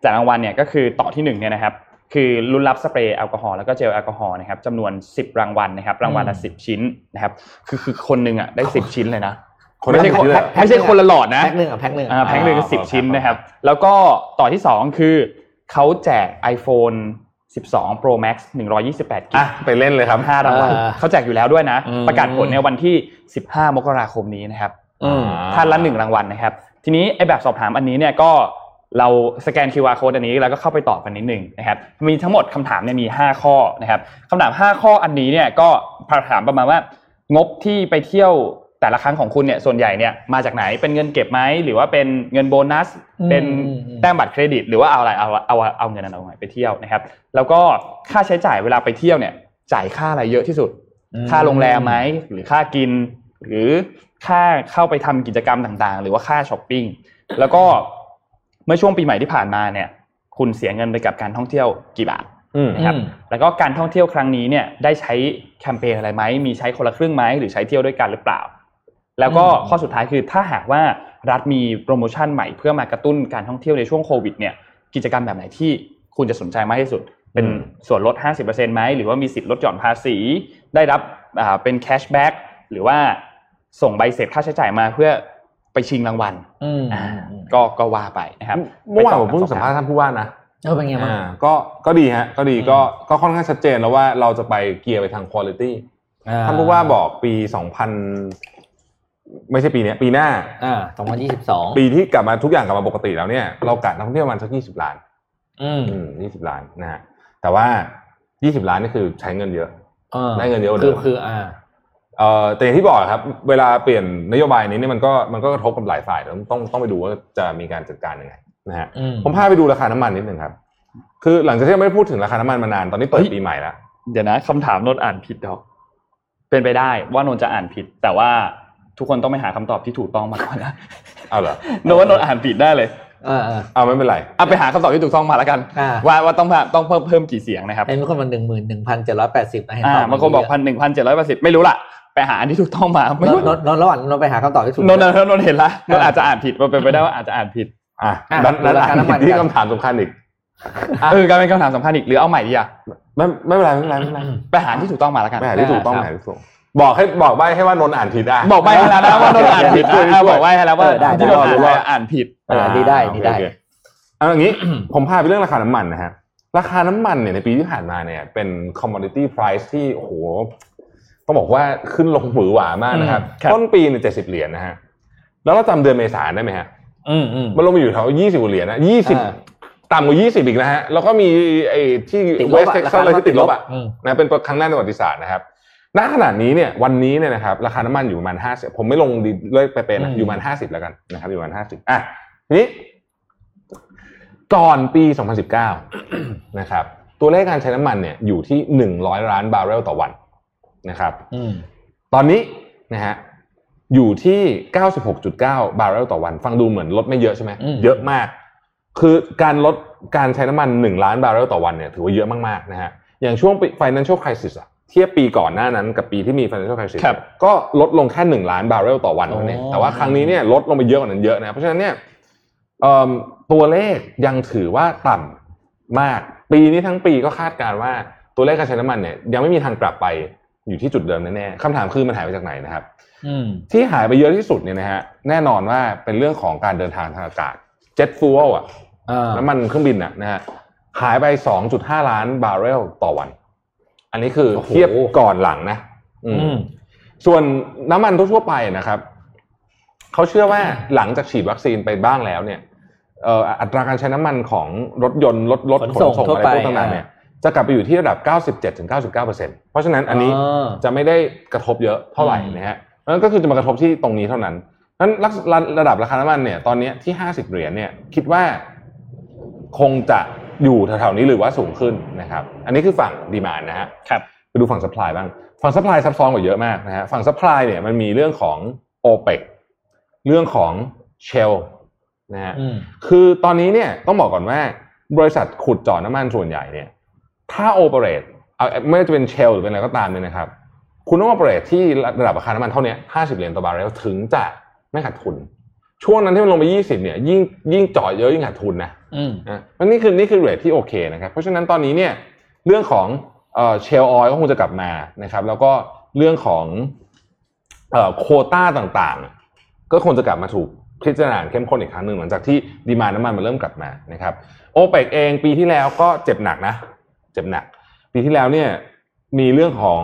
แจกรางวัลเนี่ยก็คือต่อที่หนึ่งเนี่ยนะครับ คือลุ้นรับสเปรย์แอลกอฮอล์แล้วก็เจลแอลกอฮอล์นะครับจำนวน 10 รางวัลนะครับ รางวัลละ 10 ชิ้นนะครับ คือคือคนหนึ่งอะได้ 10 ชิ้นเลยนะคนไม่ใช่ละคนชิ้นเลยไม่ใช่คนละหลอดนะแพ็คหนึ่งอะแพ็คหนึ่งอ่าแพ็คหนึ่งอ่าสิบครับชิ้นครับนะครับ แล้วก็ต่อที่สองคือเขาแจก iPhone 12 Pro Max 128กิอะกไปเล่นเลยครับห้ารางวัลเขาแจกอยู่แล้วด้วยนะอืมประกาศผลในวันที่ 15 มกราคมนี้นะครับอืมท่านละหนึ่งรางวัลนะครับ ทีนี้ไอ้แบบสอบถามอันนี้เนี่ยก็เราสแกน QR code อันนี้แล้วก็เข้าไปตอบกันนิดหนึ่งนะครับ มีทั้งหมดคำถามเนี่ยมี 5 ข้อนะครับคำถาม 5 ข้ออันนี้เนี่ยก็ถามประมาณว่างบที่ไปเที่ยว แต่ละครั้งของคุณเนี่ยส่วนใหญ่เนี่ยมาจากไหนเป็นเงินเก็บไหมหรือว่าเป็นเงินโบนัสอืมเป็นอืมอืมแต้มบัตรเครดิต หรือว่าเอาอะไรเอาเอาเอาเอาเงินนั้นเอาไหนไปเที่ยวนะครับ แล้วก็ค่าใช้จ่ายเวลาไปเที่ยวเนี่ย จ่ายค่าอะไรเยอะที่สุด ค่าโรงแรมไหมหรือค่ากิน หรือค่าเข้าไปทำกิจกรรมต่างๆ หรือว่าค่าช้อปปิ้งแล้วก็เมื่อช่วงปีใหม่ที่ผ่านมาเนี่ย คุณเสียเงินไปกับการท่องเที่ยวกี่บาทอืมนะครับอืมแล้วก็การท่องเที่ยวครั้งนี้เนี่ยได้ใช้แคมเปญอะไรไหมมีใช้คนละครึ่งไหมหรือใช้เที่ยวด้วยกันหรือเปล่า แล้วก็อืมข้อสุดท้ายคือถ้าหากว่ารัฐมีโปรโมชั่นใหม่เพื่อมากระตุ้นการท่องเที่ยวในช่วงโควิดเนี่ยกิจกรรมแบบไหนที่คุณจะสนใจมากที่สุด เป็นอืมส่วนลด 50%ไหมหรือว่ามีสิทธิ์ลดหย่อนภาษี ได้รับอ่าเป็น cashback หรือว่าส่งใบเสร็จค่าใช้จ่ายมาเพื่อไปชิงรางวัลอืมอ่าก็ก็ว่าไปนะครับเมื่อวานไปผมเพิ่งสัมภาษณ์ท่านผู้ว่านะเออเป็นไงบ้างอ่าก็ก็ดีฮะก็ดีอืมก็ก็ค่อนข้างชัดเจนแล้วว่าเราจะไปเกียร์ไปทางคุณภาพท่านผู้ว่าบอกปีสองพัน ไม่ใช่ปีเนี้ยปีหน้าอ่าสองพันยี่สิบสองปีที่กลับมาทุกอย่างกลับมาปกติแล้วเนี่ยเรากะนักท่องเที่ยวประมาณสักยี่สิบล้าน อืมอืมยี่สิบล้านนะฮะแต่ว่ายี่สิบล้านนี่คือใช้เงินเยอะออได้เงินเยอะกว่าคืเดิอมคืออ่าเอ่อแต่อย่างที่บอกครับ เวลาเปลี่ยนนโยบายนี้เนี่ยมันก็มันก็กระทบกับหลายฝ่ายต้องต้องต้องไปดูว่าจะมีการจัดการยังไงนะฮะอืมผมพาไปดูราคาน้ำมันนิดหนึ่งครับ คือหลังจากที่เราไม่ได้พูดถึงราคาน้ำมันมานานตอนนี้เปิดเฮ้ยปีใหม่แล้วเดี๋ยวนะคำถามนนท์อ่านผิดดอก เป็นไปได้ว่านนท์จะอ่านผิด แต่ว่า ทุกคนต้องไปหาคำตอบที่ถูกต้องมาก่อนนะเอาเหรอนนท์ว่านนท์อ่านผิดได้เลยเออเออเอาไม่เป็นไรเอาไปหาคำตอบที่ถูกต้องมาแล้วกันอ่าว่าว่าต้องต้องเพิ่มเพิ่มกี่เสียงนะครับเห็นมีคนมาหนึ่งหมื่นหนึ่งพันเจ็ดร้อยแปดสิบนะเห็นอ่าตอบบางคนบอกพันหนึ่งพันเจ็ดร้อยแปดสิบไม่รู้ล่ะไปหาอันที่ถูกต้องมาไม่นรู้นนนระหว่างนนไปหาคำตอบที่ถูกนนท์นนท์นนท์เห็นละนนท์อาจจะอ่านผิดมันเป็นไปได้ว่าอาจจะอ่านผิด อะอะนั้นนั้นราคาน้ำมันที่กันคำถามสำคัญอีกอะเออการเป็นคำถามสำคัญอีกหรือเอาใหม่ดีอะไม่ไม่เป็นไรไม่เป็นไรไม่เป็นไรไปหาที่ถูกต้องมาแล้วกันไม่หาที่ถูกต้องครับไม่หาที่ถูก บอกให้บอกใบให้ว่านนท์อ่านผิดได้บอกใบให้แล้วนะว่านนท์อ่านผิดช่วยช่วยอะบอกใบให้แล้วว่าเออได้ที่นนท์อ่านได้ไปอ่านผิดเออดีได้โอดีเคได้โอเคเอาอย่างนี้ผมพาไปเรื่องราคาน้ำมันนะฮะราคาน้ำมันเนี่ยในปีที่ผ่านมาเนี่ยเป็น commodity price ที่โอ้โหต้องบอกว่าขึ้นลงหวือหวามากนะครับครับ ต้นปีเนี่ยเจ็ดสิบเหรียญนะฮะแล้วเราจำเดือนเมษายนได้ไหมฮะอืมอืมมันลงมาอยู่แถวยี่สิบเหรียญนะยี่สิบอ่าต่ำกว่ายี่สิบอีกนะฮะแล้วก็มีไอ้ที่ติดลเวบสอะเท็กซัสราคาเลยที่ติดลบอะอืมนะเป็นครั้งแรกในประวัติศาสตร์นะครับ ณขณะนี้เนี่ยวันนี้เนี่ยนะครับราคาน้ำมันอยู่ประมาณห้าสิบผมไม่ลงดีเลยไปเป็นๆนะอืมอยู่ประมาณห้าสิบแล้วกันนะครับ อยู่ประมาณห้าสิบอะทีนี้ก่อนปี 2019 นะครับ ตัวเลขการใช้น้ำมันเนี่ยอยู่ที่ 100 ล้านบาร์เรลต่อวันนะครับอืมตอนนี้นะฮะอยู่ที่ 96.9 บาร์เรลต่อวัน ฟังดูเหมือนลดไม่เยอะใช่ไหมอืมเยอะมาก คือการลดการใช้น้ำมัน 1 ล้านบาร์เรลต่อวันเนี่ยถือว่าเยอะมากๆนะฮะอย่างช่วงปี financial crisis อะ เทียบปีก่อนหน้านั้นกับปีที่มี financial crisis ครับก็ลดลงแค่1ล้านบาร์เรลต่อวันเท่านั้นเองอ๋อแต่ว่าครั้งนี้เนี่ยลดลงไปเยอะกว่านั้นเยอะนะเพราะฉะนั้นเนี่ยเอิ่มตัวเลขยังถือว่าต่ำมาก ปีนี้ทั้งปีก็คาดการณ์ว่าตัวเลขการใช้น้ำมันเนี่ยยังไม่มีทางกลับไปอยู่ที่จุดเดิมแน่ๆคำถามคือมันหายไปจากไหนนะครับอืมที่หายไปเยอะที่สุดเนี่ยนะฮะแน่นอนว่าเป็นเรื่องของการเดินทางทางอากาศ jet fuel อะอ่าน้ำมันเครื่องบินอะนะฮะหายไป 2.5 ล้านบาร์เรลต่อวัน อันนี้คือโอ้โหเทียบก่อนหลังนะอืมอืมส่วนน้ำมันทั่วๆไปนะครับเขาเชื่อว่าหลังจากฉีดวัคซีนไปบ้างแล้วเนี่ยเอ่ออัตราการใช้น้ำมันของรถยนต์รถรถขนขนส่งส่งทั่วอะไรไปพวกต่างๆเนี่ยจะกลับไปอยู่ที่ระดับ 97-99%เพราะฉะนั้นอันนี้าจะไม่ได้กระทบเยอะเท่าไหร่อืมนะฮะนั่นก็คือจะมากระทบที่ตรงนี้เท่านั้นนั้นระระระดับราคาน้ำมันเนี่ยตอนนี้ที่ห้าสิบเหรียญเนี่ยคิดว่าคงจะ อยู่แถวๆนี้หรือว่าสูงขึ้นนะครับ อันนี้คือฝั่งดีมานนะฮะ ครับ ไปดูฝั่งสป라이บ้าง ฝั่งสป라이ซับซ้อนกว่าเยอะมากนะฮะ ฝั่งสป라이เนี่ยมันมีเรื่องของ o p e c เรื่องของ Shell นะฮะ อืม คือตอนนี้เนี่ยต้องบอกก่อนว่าบริษัทขุดเจาะน้ำมันส่วนใหญ่เนี่ย ถ้าโอเปเรตเอาไม่ว่าจะเป็นเชลหรือเป็นอะไรก็ตามเนี่ยนะครับ คุณต้องโอเปเรตที่ระดับราคาน้ำมันเท่านี้50 เหรียญต่อบาร์เรลถึงจะไม่ขาดทุน ช่วงนั้นที่มันลงไป 20 เนี่ย ยิ่งยิ่งเจาะเยอะยิ่งขาดทุนนะอืมนะมันนี่คือนี่คือ rate ที่โอเคนะครับ เพราะฉะนั้นตอนนี้เนี่ยเรื่องของเอ่อเชลออยก็คงจะกลับมานะครับ แล้วก็เรื่องของเอ่อโควต้าต่างๆ ก็คงจะกลับมาถูกพิจารณาเข้มข้นอีกครั้งหนึ่งหลังจากที่ดีมาน้ำมันมันเริ่มกลับมานะครับโอเปกเองปีที่แล้วก็เจ็บหนักนะ เจ็บหนัก ปีที่แล้วเนี่ยมีเรื่องของ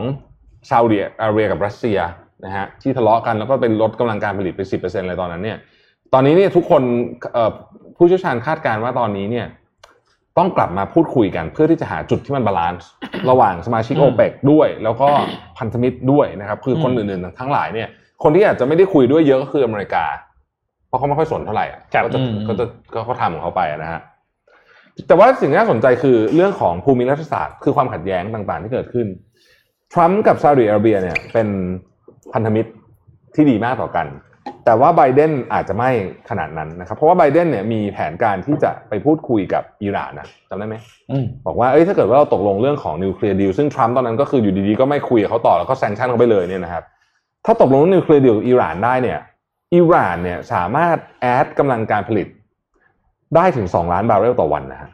ซาอุดิอาระเบียกับรัสเซียนะฮะที่ทะเลาะกันแล้วก็เป็นลดกำลังการผลิตไปสิบเปอร์เซ็นต์เลยตอนนั้นเนี่ย ตอนนี้เนี่ยทุกคนเอ่อผู้เชี่ยวชาญคาดการณ์ว่าตอนนี้เนี่ย ต้องกลับมาพูดคุยกัน เพื่อที่จะหาจุดที่มัน balance ระหว่างสมาชิกอืมโอเปกด้วย แล้วก็พันธมิตรด้วยนะครับ คือคนอืมอื่นๆ ทั้งหลายเนี่ย คนที่อาจจะไม่ได้คุยด้วยเยอะก็คืออเมริกา เพราะเขาไม่ค่อยสนเท่าไหร่อะครับก็จะอืมก็จะก็เขาทำของเขาไปอะนะฮะแต่ว่าสิ่งที่น่าสนใจคือเรื่องของภูมิรัฐศาสตร์ คือความขัดแย้งต่างๆ ที่เกิดขึ้นทรัมป์กับซาอุดิอาระเบียเนี่ยเป็นพันธมิตรที่ดีมากต่อกัน แต่ว่าไบเดนอาจจะไม่ขนาดนั้นนะครับ เพราะว่าไบเดนเนี่ยมีแผนการที่จะไปพูดคุยกับอิหร่านนะจำได้ไหมอืมบอกว่าเอ้ยถ้าเกิดว่าเราตกลงเรื่องของ nuclear deal ซึ่งทรัมป์ตอนนั้นก็คืออยู่ดีๆก็ไม่คุยกับเขาต่อแล้วก็ sanction เขาไปเลยเนี่ยนะครับ ถ้าตกลงเรื่อง nuclear deal กับอิหร่านได้เนี่ยอิหร่านเนี่ยสามารถ add กำลังการผลิตได้ถึง2ล้านบาร์เรลต่อวันนะฮะ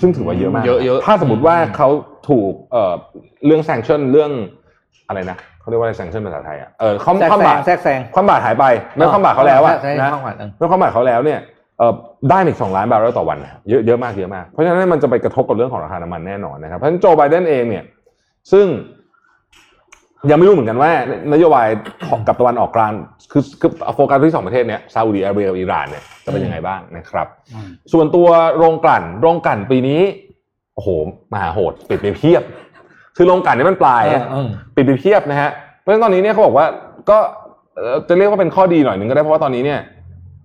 ซึ่งถือว่าเยอะมากเยอะเยอะถ้าสมมติว่าเขาถูกเอ่อเรื่อง sanction เรื่อง อะไรนะเขาเรียกว่าอะไร sanction ภาษาไทยอะเออความแทรกความแซบางดแทรกแซงคว่ำบาตรหายไปไม่คว่ำบาตรเขาแล้วอะใช่นะคว่ำบาตรเออไม่คว่ำบาตรเขาแล้วเนี่ยเออได้อีกสองล้านบาร์เรลต่อวันนะเยอะเยอะมากเยอะมากเพราะฉะนั้นมันจะไปกระทบกับเรื่องของราคาน้ำมันแน่นอนนะครับเพราะฉะนั้นโจไบเดนเองเนี่ย ซึ่งยังไม่รู้เหมือนกันว่านโยบายของกับตะวันออกกลางคือคือโฟกัสที่สองประเทศเนี้ยซาอุดิอาระเบียกับอิหร่านเนี่ยจะเป็นยังไงบ้างนะครับ ส่วนตัวโรงกลั่นโรงกลั่นปีนี้โอ้โหมหาโหดปิดไปเพียบ คือโรงกลั่นนี่มันปลายอะอืมปิดไปเพียบนะฮะเพราะฉะนั้นตอนนี้เนี่ยเขาบอกว่าก็เอ่อจะเรียกว่าเป็นข้อดีหน่อยหนึ่งก็ได้เพราะว่าตอนนี้เนี่ย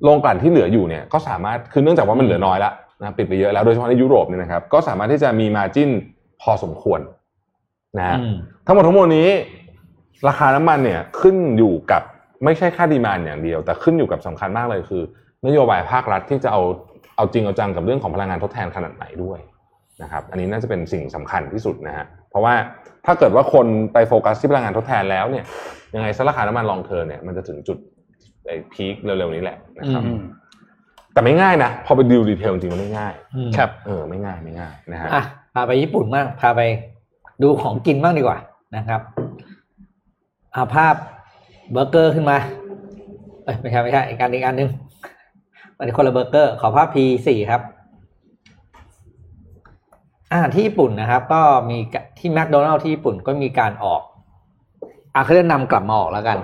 โรงกลั่นที่เหลืออยู่เนี่ยก็สามารถคือเนื่องจากว่ามันเหลือน้อยแล้วนะปิดไปเยอะแล้วโดยเฉพาะในยุโรปเนี่ยนะครับก็สามารถที่จะมีมาจิ้นพอสมควรนะฮะอืมทั้งหมดทั้งมวลนี้ ราคาน้ำมันเนี่ยขึ้นอยู่กับไม่ใช่ค่าดีมานอย่างเดียว แต่ขึ้นอยู่กับสำคัญมากเลยคือ นโยบายภาครัฐที่จะเอาเอาจริงเอาจังกับเรื่องของพลังงานทดแทนขนาดไหนด้วยนะครับ อันนี้น่าจะเป็นสิ่งสำคัญที่สุดนะฮะ เพราะว่าถ้าเกิดว่าคนไปโฟกัสที่พลังงานทดแทนแล้วเนี่ย ยังไงซะราคาน้ำมันลองเทอมเนี่ยมันจะถึงจุดไอ้พีคเร็วๆนี้แหละนะครับอืมแต่ไม่ง่ายนะ พอไปดูดีเทลจริงๆมันไม่ง่ายอืมครับ เออไม่ง่ายไม่ง่ายนะฮะอะพาไปญี่ปุ่นบ้างพาไปดูของกินบ้างดีกว่านะครับเอาภาพเบอร์เกอร์ขึ้นมา เอ้ยไม่ใช่ไม่ใช่อีกอันอีกอันหนึ่งมันคนละเบอร์เกอร์ ขอภาพ P สี่ครับ อ่าที่ญี่ปุ่นนะครับ ก็มีกะที่แมคโดนัลด์ที่ญี่ปุ่นก็มีการออกอะเขาเรียกนำกลับมาออกแล้วกัน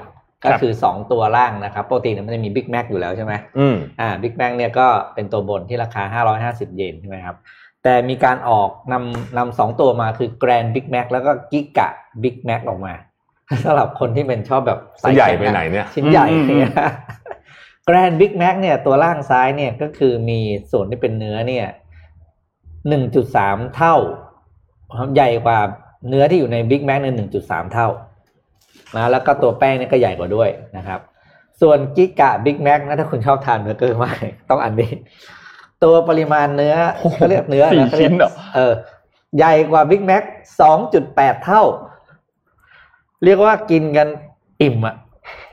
ก็คือสองตัวล่างนะครับปกติเนี่ยมันจะมีบิ๊กแม ค อยู่แล้วใช่ไหมอืมอ่าบิ๊กแมคเนี่ยก็เป็นตัวบนที่ราคา550เยนใช่ไหมครับแต่มีการออกนำนำสองตัวมาคือ Grand Big Mac แล้วก็ Giga Big Mac ออกมาสำหรับคนที่เป็นชอบแบบจะใหญ่แข็งไปไหนเนี่ยชิ้นใหญ่อืมอืมเนี่ย Grand Big Mac เนี่ยตัวล่างซ้ายเนี่ยก็คือมีส่วนที่เป็นเนื้อเนี่ย 1.3เท่า ใหญ่กว่าเนื้อที่อยู่ใน Big Mac เนี่ย1.3เท่านะแล้วก็ตัวแป้งเนี่ยก็ใหญ่กว่าด้วยนะครับ ส่วนกิกะบิ๊กแม็กนะถ้าคุณชอบทานเบอร์เกอร์มากต้องอันนี้ ตัวปริมาณเนื้อเขาเรียกเนื้อสี่นะขารียกชิ้นเหรอเออใหญ่กว่าบิ๊กแม็กสองจุดแปดเท่า เรียกว่ากินกันอิ่มอะ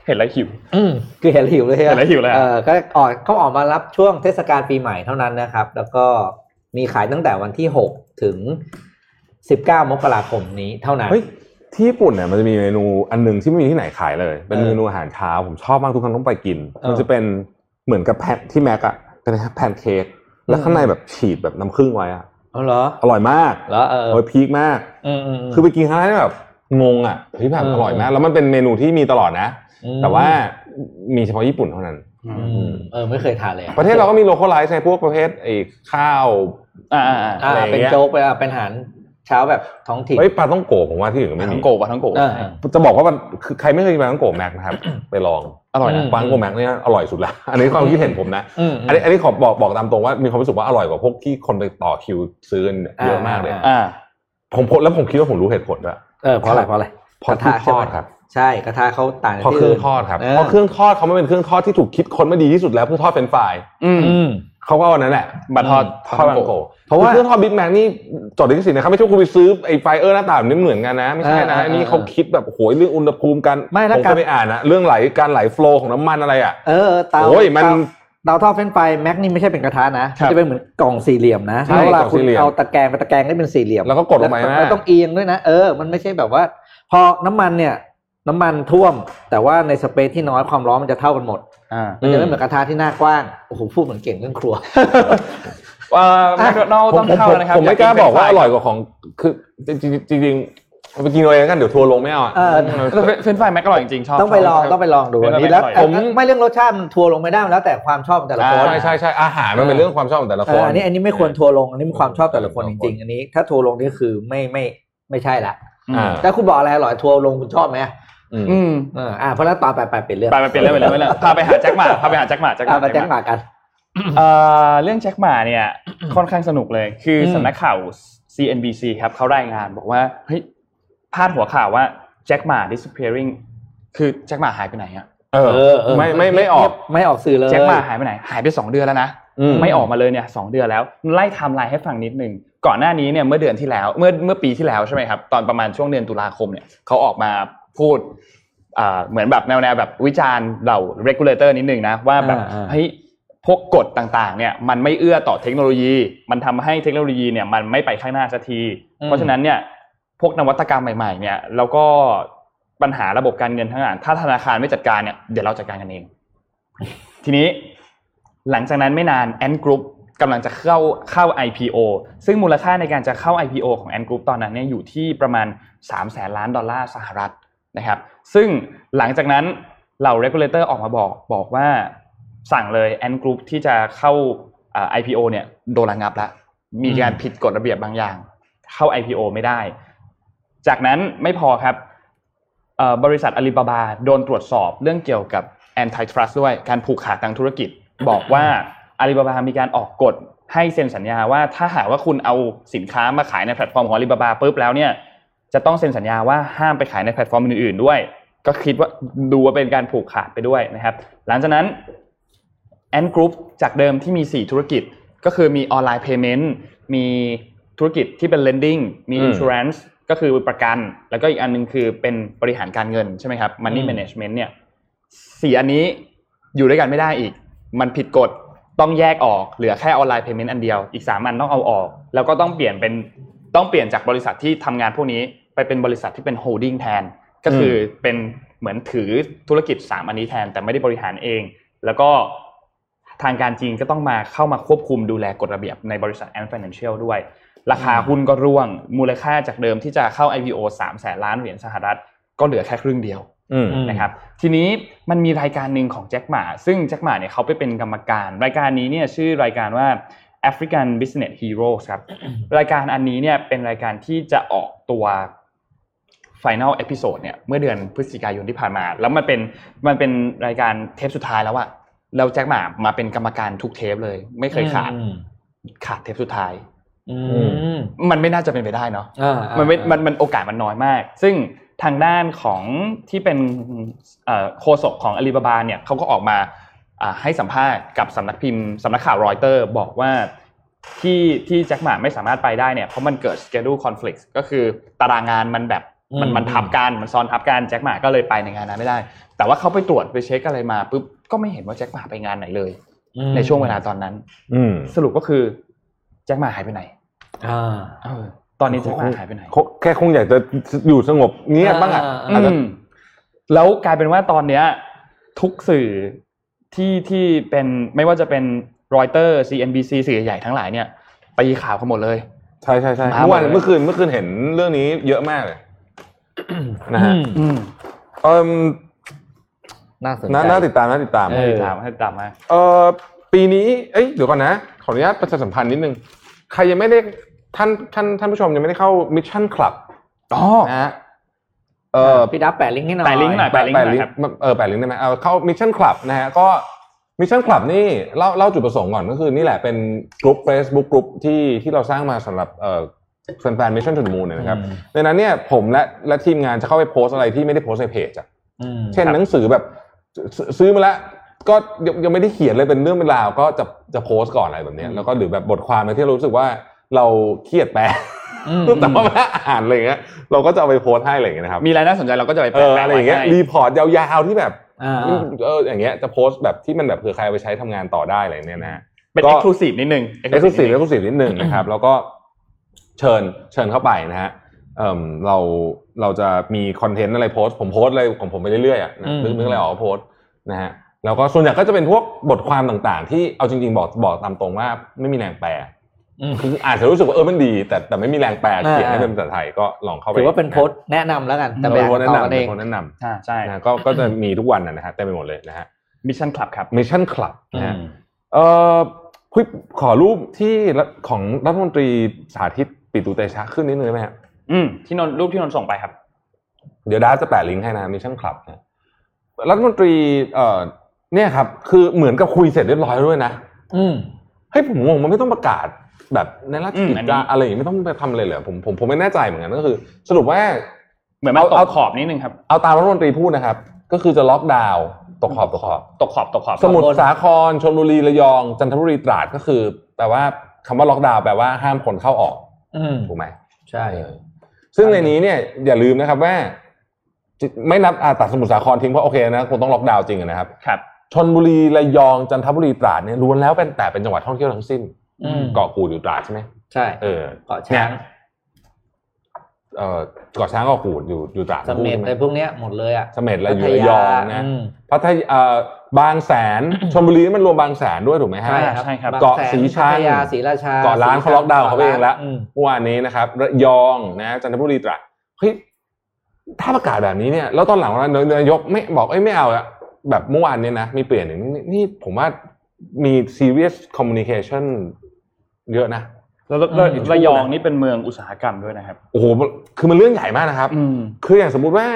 เห็นแล้วหิว อืมคือเห็นแล้วหิวเลยเห็นแล้วหิวเลยอะเออก็ออกเขาออกมารับช่วงเทศกาลปีใหม่เท่านั้นนะครับ แล้วก็ มีขายตั้งแต่วันที่หกถึงสิบเก้ามกราคมนี้เท่านั้นเฮ้ยที่ญี่ปุ่นเนี่ยมันจะมีเมนูอันหนึ่งที่ไม่มีที่ไหนขายเลย เป็นเออเมนูอาหารเช้าผมชอบมากทุกครั้งต้องไปกินเออมันจะเป็นเหมือนกับแพนที่แม็กอะเป็นแพนเค้กแล้วข้างในแบบฉีดแบบน้ำผึ้งไว้อะเอาเหรออร่อยมากเหรอเออโอ้ย peak มากอืมอืมคือไปกินครั้งแรกแบบงงอะเฮ้ยแบบเอออร่อยมากแล้วมันเป็นเมนูที่มีตลอดนะอืมแต่ว่ามีเฉพาะญี่ปุ่นเท่านั้นอืม เออไม่เคยทานเลยอประเทศเราก็มี localize ในพวกประเภทไอ้ข้าว อ่าอ่าอ่าอ่าอะไรอย่างเงี้เป็นยโจ๊กไปอะเป็นอาหารเช้าแบบท้องถิ่นเฮ้ยปลาต้องโกะผมว่าที่อื่นก็ไม่ทั้มีงโกะปะทั้งโกะเออจะบอกว่ามันคือใครไม่เคยกินปลาต้องโกะแม็กนะครับ ไปลองอร่อยอืนะมปลาต้องโกะแม็กเนี่ยอร่อยสุดละอันนี้ความคิดเห็นผมนะอืมอันนี้อันนี้ขอบอกบอกตามตรงว่ามีความรู้สึกว่าอร่อยกว่าพวกที่คนไปต่อคิวซื้อกันเยอะมากเลยอ่าอ่าผมผมแล้วผมคิดว่าผมรู้เหตุผลด้วยเออเพราะอะไรเพราะอะไรเพราะกระเครื่ทะองทใช่ไหมครับ เครื่องทอด ใช่กระทะเขาต่างจากที่อื่น เพราะเครื่องทอดครับเออ เพราะเครื่องทอดเขาไม่เป็นเครื่องทอดที่ถูกคิดค้นมาดีที่สุดแล้วเพื่อทอดเฟรนช์ฟรายอืม อืม เขาก็เอาอันนั้นแหละบัตรทอดทอดปลาต้องโกะเพราะว่าคือเครื่องทอดบิ๊กแม็กนี่จดลิขสิทธิ์นะครับไม่ใช่ว่าคุณไปซื้อไอ้ fryer หน้าต่างนี่เหมือนกันนะไม่ใช่นะเออเอออันนี้เขาคิดแบบโอ้โหเรื่องอุณหภูมิการไม่ผแล้วมการ ก็ไปอ่านนะเรื่องไหลการไหล flow ของน้ำมันอะไรอะ เออเตาโอ้ยมันเตาเตาทอดเฟรนช์ฟรายแม็กนี่ไม่ใช่เป็นกระทะนะครัมันบจะเป็นเหมือนกล่องสี่เหลี่ยมนะใช่แล้วเวลากล่องคุณสี่เหลี่ยม เอาตะแกรงไปตะแกรงได้เป็นสี่เหลี่ยมแล้วก็กดลงไปแล้วนะ แล้วต้องเอียงด้วยนะ เออ มันไม่ใช่แบบว่า พอน้ำมันเนี่ย น้ำมันท่วม แต่ว่าในสเปซที่น้อยความร้อนมันจะเท่ากันหมดอ่ามันจะไม่เหมือนกระทะที่หน้ากว้างโอ้โหพูดเหมือนเก่งเรื่องครัวว่าแมคโดนัลผมต้องผมเข้าผมนะครับผมไม่กล้าบอกว่าอร่อยกกว่าของคือจริงๆจริงๆเอาไปกินเอาเองกันเดี๋ยวทัวร์ลงไม่เอาอะเออเฟรนช์ฟรายแมคอร่อยจริงๆชอบต้องไปลองชอบต้องไปลองดูไม่อันนี้ไม่แล้วอร่อยผมไม่เรื่องรสชาติมันทัวร์ลงไม่ได้มันแล้วแต่ความชอบของแต่ละคนอ่าใช่ใช่ใช่อาหารมันเป็นเรื่องความชอบของแต่ละคนเอออันนี้อันนี้ไม่ควรทัวร์ลงอันนี้มันความชอบแต่ละคนเออจริงๆอันนี้ ถ้าทัวร์ลงนี่คือไม่ไม่ไม่ใช่ละอืมแต่คุณบอกอะไรอร่อยทัวร์ลงคุณชอบไหม อืมอืมเอออ่าเพราะแล้วต่อไปไปเปลี่ยนเรื่องไปไปเปลี่ยนเรื่องไปเรื่องไปเรื่องพาไปหาแจ็คหมาพาไปหาแจ็คหมาแจ็คหอ่ามามาแจ้งหมากกันเอ่อเรื่องแจ็คหม่าเนี่ย ค่อนข้างสนุกเลย คืออืมสำนักข่าว CNBC ครับเขารายงานบอกว่าเฮ้ยพาดหัวข่าวว่าแจ็คหมา disappearing คือแจ็คหม่าหายไปไหนอะเออไม่ไม่ไม่ออกไม่ออกสื่อเลยแจ็คหม่าหายไปไหน หายไปสองเดือนแล้วนะอืมไม่ออกมาเลยเนี่ยสองเดือนแล้วไล่ไทม์ไลน์ให้ฟังนิดนึงก่อนหน้านี้เนี่ยเมื่อเดือนที่แล้วเมื่อเมื่อปีที่แล้วใช่ไหมครับตอนประมาณช่วงเดือนตุลาคมเนี่ยเขาออกมา พูดอ่าเหมือนแบบแนวแนวแบบวิจารณ์เหล่า regulator นิดนึงนะว่าแบบอ่าอ่าเฮ้ยพวกกฎต่างๆเนี่ยมันไม่เอื้อต่อเทคโนโลยี มันทำให้เทคโนโลยีเนี่ยมันไม่ไปข้างหน้าสักทีอืมเพราะฉะนั้นเนี่ยพวกนวัตกรรมใหม่ๆเนี่ยแล้วก็ปัญหาระบบการเงินทั้งหลายถ้าธนาคารไม่จัดการเนี่ยเดี๋ยวเราจัดการกันเอง ทีนี้หลังจากนั้นไม่นาน Ant Group กำลังจะเข้าเข้า IPO ซึ่งมูลค่าในการจะเข้า IPO ของ Ant Group ตอนนั้นเนี่ยอยู่ที่ประมาณ3แสนล้านดอลลาร์สหรัฐ นะครับ ซึ่งหลังจากนั้นเหล่า regulator ออกมาบอกบอกว่าสั่งเลย Ant Group ที่จะเข้าอ่า IPO เนี่ยโดนระงับแล้วมีการผิดกฎระเบียบบางอย่าง เข้า IPO ไม่ได้ จากนั้นไม่พอครับเอ่อบริษัทอาลีบาบาโดนตรวจสอบเรื่องเกี่ยวกับ antitrust ด้วยการผูกขาดทางธุรกิจ บอกว่าอาลีบาบามีการออกกฎให้เซ็นสัญญาว่าถ้าหากว่าคุณเอาสินค้ามาขายในแพลตฟอร์มของอาลีบาบาปุ๊บแล้วเนี่ย จะต้องเซ็นสัญญาว่าห้ามไปขายในแพลตฟอร์มอื่นๆด้วย ก็คิดว่าดูว่าเป็นการผูกขาดไปด้วยนะครับ หลังจากนั้น Ant Group จากเดิมที่มี 4 ธุรกิจก็คือมี online payment มีธุรกิจที่เป็น lending มีอืม insurance ก็คือประกัน แล้วก็อีกอันหนึ่งคือเป็นบริหารการเงินใช่ไหมครับ money อืม management เนี่ยสี่อันนี้อยู่ด้วยกันไม่ได้อีก มันผิดกฎต้องแยกออกเหลือแค่ online payment อันเดียว อีก3อันต้องเอาออก แล้วก็ต้องเปลี่ยนเป็นต้องเปลี่ยนจากบริษัทที่ทำงานพวกนี้ ไปเป็นบริษัทที่เป็น holding แทน ก็คือเป็นเหมือนถือธุรกิจ3อันนี้แทน แต่ไม่ได้บริหารเอง แล้วก็ทางการจีนก็ต้องมาเข้ามาควบคุมดูแลกฎระเบียบในบริษัท Ant Financial ด้วย ราคาหุ้นก็ร่วง มูลค่าจากเดิมที่จะเข้า IPO 3แสนล้านเหรียญสหรัฐ ก็เหลือแค่ครึ่งเดียวอืมอืมนะครับทีนี้มันมีรายการหนึ่งของแจ็คหมาซึ่งแจ็คหมาเนี่ยเขาไปเป็นกรรมการ รายการนี้เนี่ยชื่อรายการว่า African Business Heroes ครับรายการอันนี้เนี่ยเป็นรายการที่จะออกตัว Final Episode เนี่ยเมื่อเดือนพฤศจิกายนที่ผ่านมา แล้วมันเป็นมันเป็นรายการเทปสุดท้ายแล้วอะแล้วแจ็คหมามาเป็นกรรมการทุกเทปเลย ไม่เคยขาดอืมขาดเทปสุดท้ายอืมมันไม่น่าจะเป็นไปได้เนาะอ่ามันไม่มันมันโอกาสมันน้อยมาก ซึ่งทางด้านของที่เป็นเอ่อโฆษกของอาลีบาบาเนี่ยเขาก็ออกมาอ่าให้สัมภาษณ์กับสำนักพิมพ์สำนักข่าวรอยเตอร์ บอกว่าที่ที่แจ็คหมาไม่สามารถไปได้เนี่ยเพราะมันเกิด schedule conflict ก็คือตารางงานมันแบบ มันมันทับกันมันซ้อนทับกันแจ็คหมาก็เลยไปในงานนั้นไม่ได้ แต่ว่าเขาไปตรวจไปเช็คอะไรมาปุ๊บก็ไม่เห็นว่าแจ็คหมาไปงานไหนเลยอืมในช่วงเวลาตอนนั้น อืมสรุปก็คือแจ็คหมาหายไปไหนอ่าเออตอนนี้แจ็คหมาหายไปไหนเขาแค่คงอยากจะอยู่สงบเงียบบ้างอะอ่าอาจจะอืมแล้วกลายเป็นว่าตอนเนี้ย ทุกสื่อที่ที่เป็นไม่ว่าจะเป็นรอยเตอร์ CNBC สื่อใหญ่ๆทั้งหลายเนี่ยตีข่าวกันหมดเลย ใช่ใช่ใช่มาเมื่อวานหมดเลยเมื่อคืนเมื่อคืนเห็นเรื่องนี้เยอะมากเลย นะฮะอืมอืมเออน่าสนใจน่าน่าติดตามน่าติดตามเอให้อตามให้ตามมาเออปีนี้เอ้ยเดี๋ยวก่อนนะ ขออนุญาตประชาสัมพันธ์นิดนึง ใครยังไม่ได้ท่านท่านท่านผู้ชมยังไม่ได้เข้ามิชชั่นคลับอ๋อนะฮะเอเอออพี่ดับแปะลิงก์ให้หน่อยแปะลิงก์หน่อยแปะแปะลิงก์เออแปะลิงก์ได้ไหมเอาเข้า Mission Club นะฮะก็ Mission Club นี่เล่าเล่าจุดประสงค์ก่อนก็คือนี่แหละเป็นกลุ่ม Facebook กลุ่มที่ที่เราสร้างมาสำหรับเอ่อ แฟนๆ Mission To The Moon นะครับอืมในนั้นเนี่ยผมและและทีมงานจะเข้าไปโพสต์อะไรที่ไม่ได้โพสต์ในเพจอะอืมเช่นหนังสือแบบซซื้อมาแล้วก็ยังยังไม่ได้เขียนเลยเป็นเรื่องเป็นราว ก็จะจะโพสต์ก่อนอะไรแบบเนี้ยแล้วก็หรือแบบบทความอะไรที่เรารู้สึกว่าเราขี้เกียจแปลอืมแต่ว่าไม่อ่านอะไรอย่างเงี้ยเราก็จะเอาไปโพสต์ให้อะไรอย่างเงี้ยนะครับมีอะไรน่าสนใจเราก็จะไปเออแปะอะไรอย่างเงี้ยไว้ให้ report ยาวๆที่แบบอ่าเอออย่างเงี้ยจะโพสต์แบบที่มันแบบเผื่อใครเอาไปใช้ทำงานต่อได้อะไรเนี่ยนะฮะเป็นก็ exclusive นิดนึง exclusive นิเอ็ดกนึซ์ง exclusive นิดหนึ่งนะครับแล้วก็ เชิญเชิญเข้าไปนะฮะเอ่มเราเราจะมีคอนเทนต์อะไรโพสต์ผมโพสต์อะไรของผมไปเรื่อยๆอะนะอืมนึกนึกอะไรออกก็โพสต์นะฮะแล้วก็ส่วนใหญ่ก็จะเป็นพวกบทความต่างๆ ที่เอาจริง ๆ บอกบอกตามตรงว่าไม่มีแรงแปลอืมคืออาจจะรู้สึกว่าเออมันดี แต่แต่ไม่มีแรงแปลอ่าเขียนให้เป็นภาษาไทยก็ลองเข้าไปถือว่าเป็นโพสต์แนะนำแล้วกันแต่แต่แบเป็นบต่อกันเอเป็นโพสต์แนะนำ เป็นโพสต์แนะนำนะ อ่าใช่ก็ก็จะมีทุกวันนะนะฮะเต็มไปหมดเลยนะฮะ Mission Club ครับ Mission Club นะฮะอืมเอ่อคุยขอรูปที่รัฐของรัฐมนตรีสาธิต ปิตุเตชะขึ้นนิดนึงได้ไหมฮะอืมที่นนท์รูปที่นนท์ส่งไปครับ เดี๋ยวดาจะแปะลิงก์ให้นะ Mission Club นะรัฐมนตรีเอ่อเนี่ยครับ คือเหมือนกับคุยเสร็จเรียบร้อยแล้วด้วยนะอืมเฮ้ยผมงงมันไม่ต้องประกาศแบบในราชกิจอืมอันนี้จาอะไรอย่างงี้ไม่ต้องไปทำอะไรเลยเหรอผมผมผมไม่แน่ใจเหมือนกันก็คือ สรุปว่าเหมือนมาเอาตเอากขอบนิดนึงครับ เอาตามรัฐมนตรีพูดนะครับ ก็คือจะล็อกดาวน์ตกขอบตกขอบ ตกขอบตกขอบ สมุทรสาครชลบุรีระยอง จันทบุรีตราดก็คือ แปลว่าคำว่าล็อกดาวน์แปลว่าห้ามคนเข้าออกอืม ถูกไหมใช่ ซึ่งในนี้เนี่ยอย่าลืมนะครับว่า ไม่นับอ่าตัดสมุทรสาครทิ้งเพราะโอเคนะคงต้องล็อกดาวน์จริงอะนะครับครับชนบุรีระยองจันทบุรีตราดเนี่ยล้วนแล้วเป็นแต่เป็นจังหวัดท่องเที่ยวทั้งสิ้นอืมเกาะกูดอยู่ตราดใช่ไหมใช่เออเกาะช้างเนี่ยเออเกาะช้างเกาะกูดอยู่อยู่ตราดเสทั้งคู่ม็ดใช่ไหมอะไรพวกเนี้ยหมดเลยอะเสม็ดและอยู่ระยองนะอืมพัทยาเอ่อ บางแสนชลบุรีนี่มันรวมบางแสนด้วยถูกไหมฮะใช่ครับใช่ครับางเกาะแสนสีชันพัทยาศรีราชาเกาะล้านเขาล็อกดาวน์เขาไปเองแล้วอืมเมื่อวานนี้นะครับระยองนะจันทบุรีตราดเฮ้ยถ้าประกาศแบบนี้เนี่ยแล้วตอนหลังนายกไม่บอกเอ้ยไม่เอาอะแบบเมื่อวานเนี้นะมีเปลี่ยนหนึ่งนี่นี่ผมว่ามี serious communication เยอะนะแล้วแล้วแล้วระยองนี่เป็นเมืองอุตสาหกรรมด้วยนะครับโอ้โหคือมันเรื่องใหญ่มากนะครับอืมคืออย่างสมมุติว่า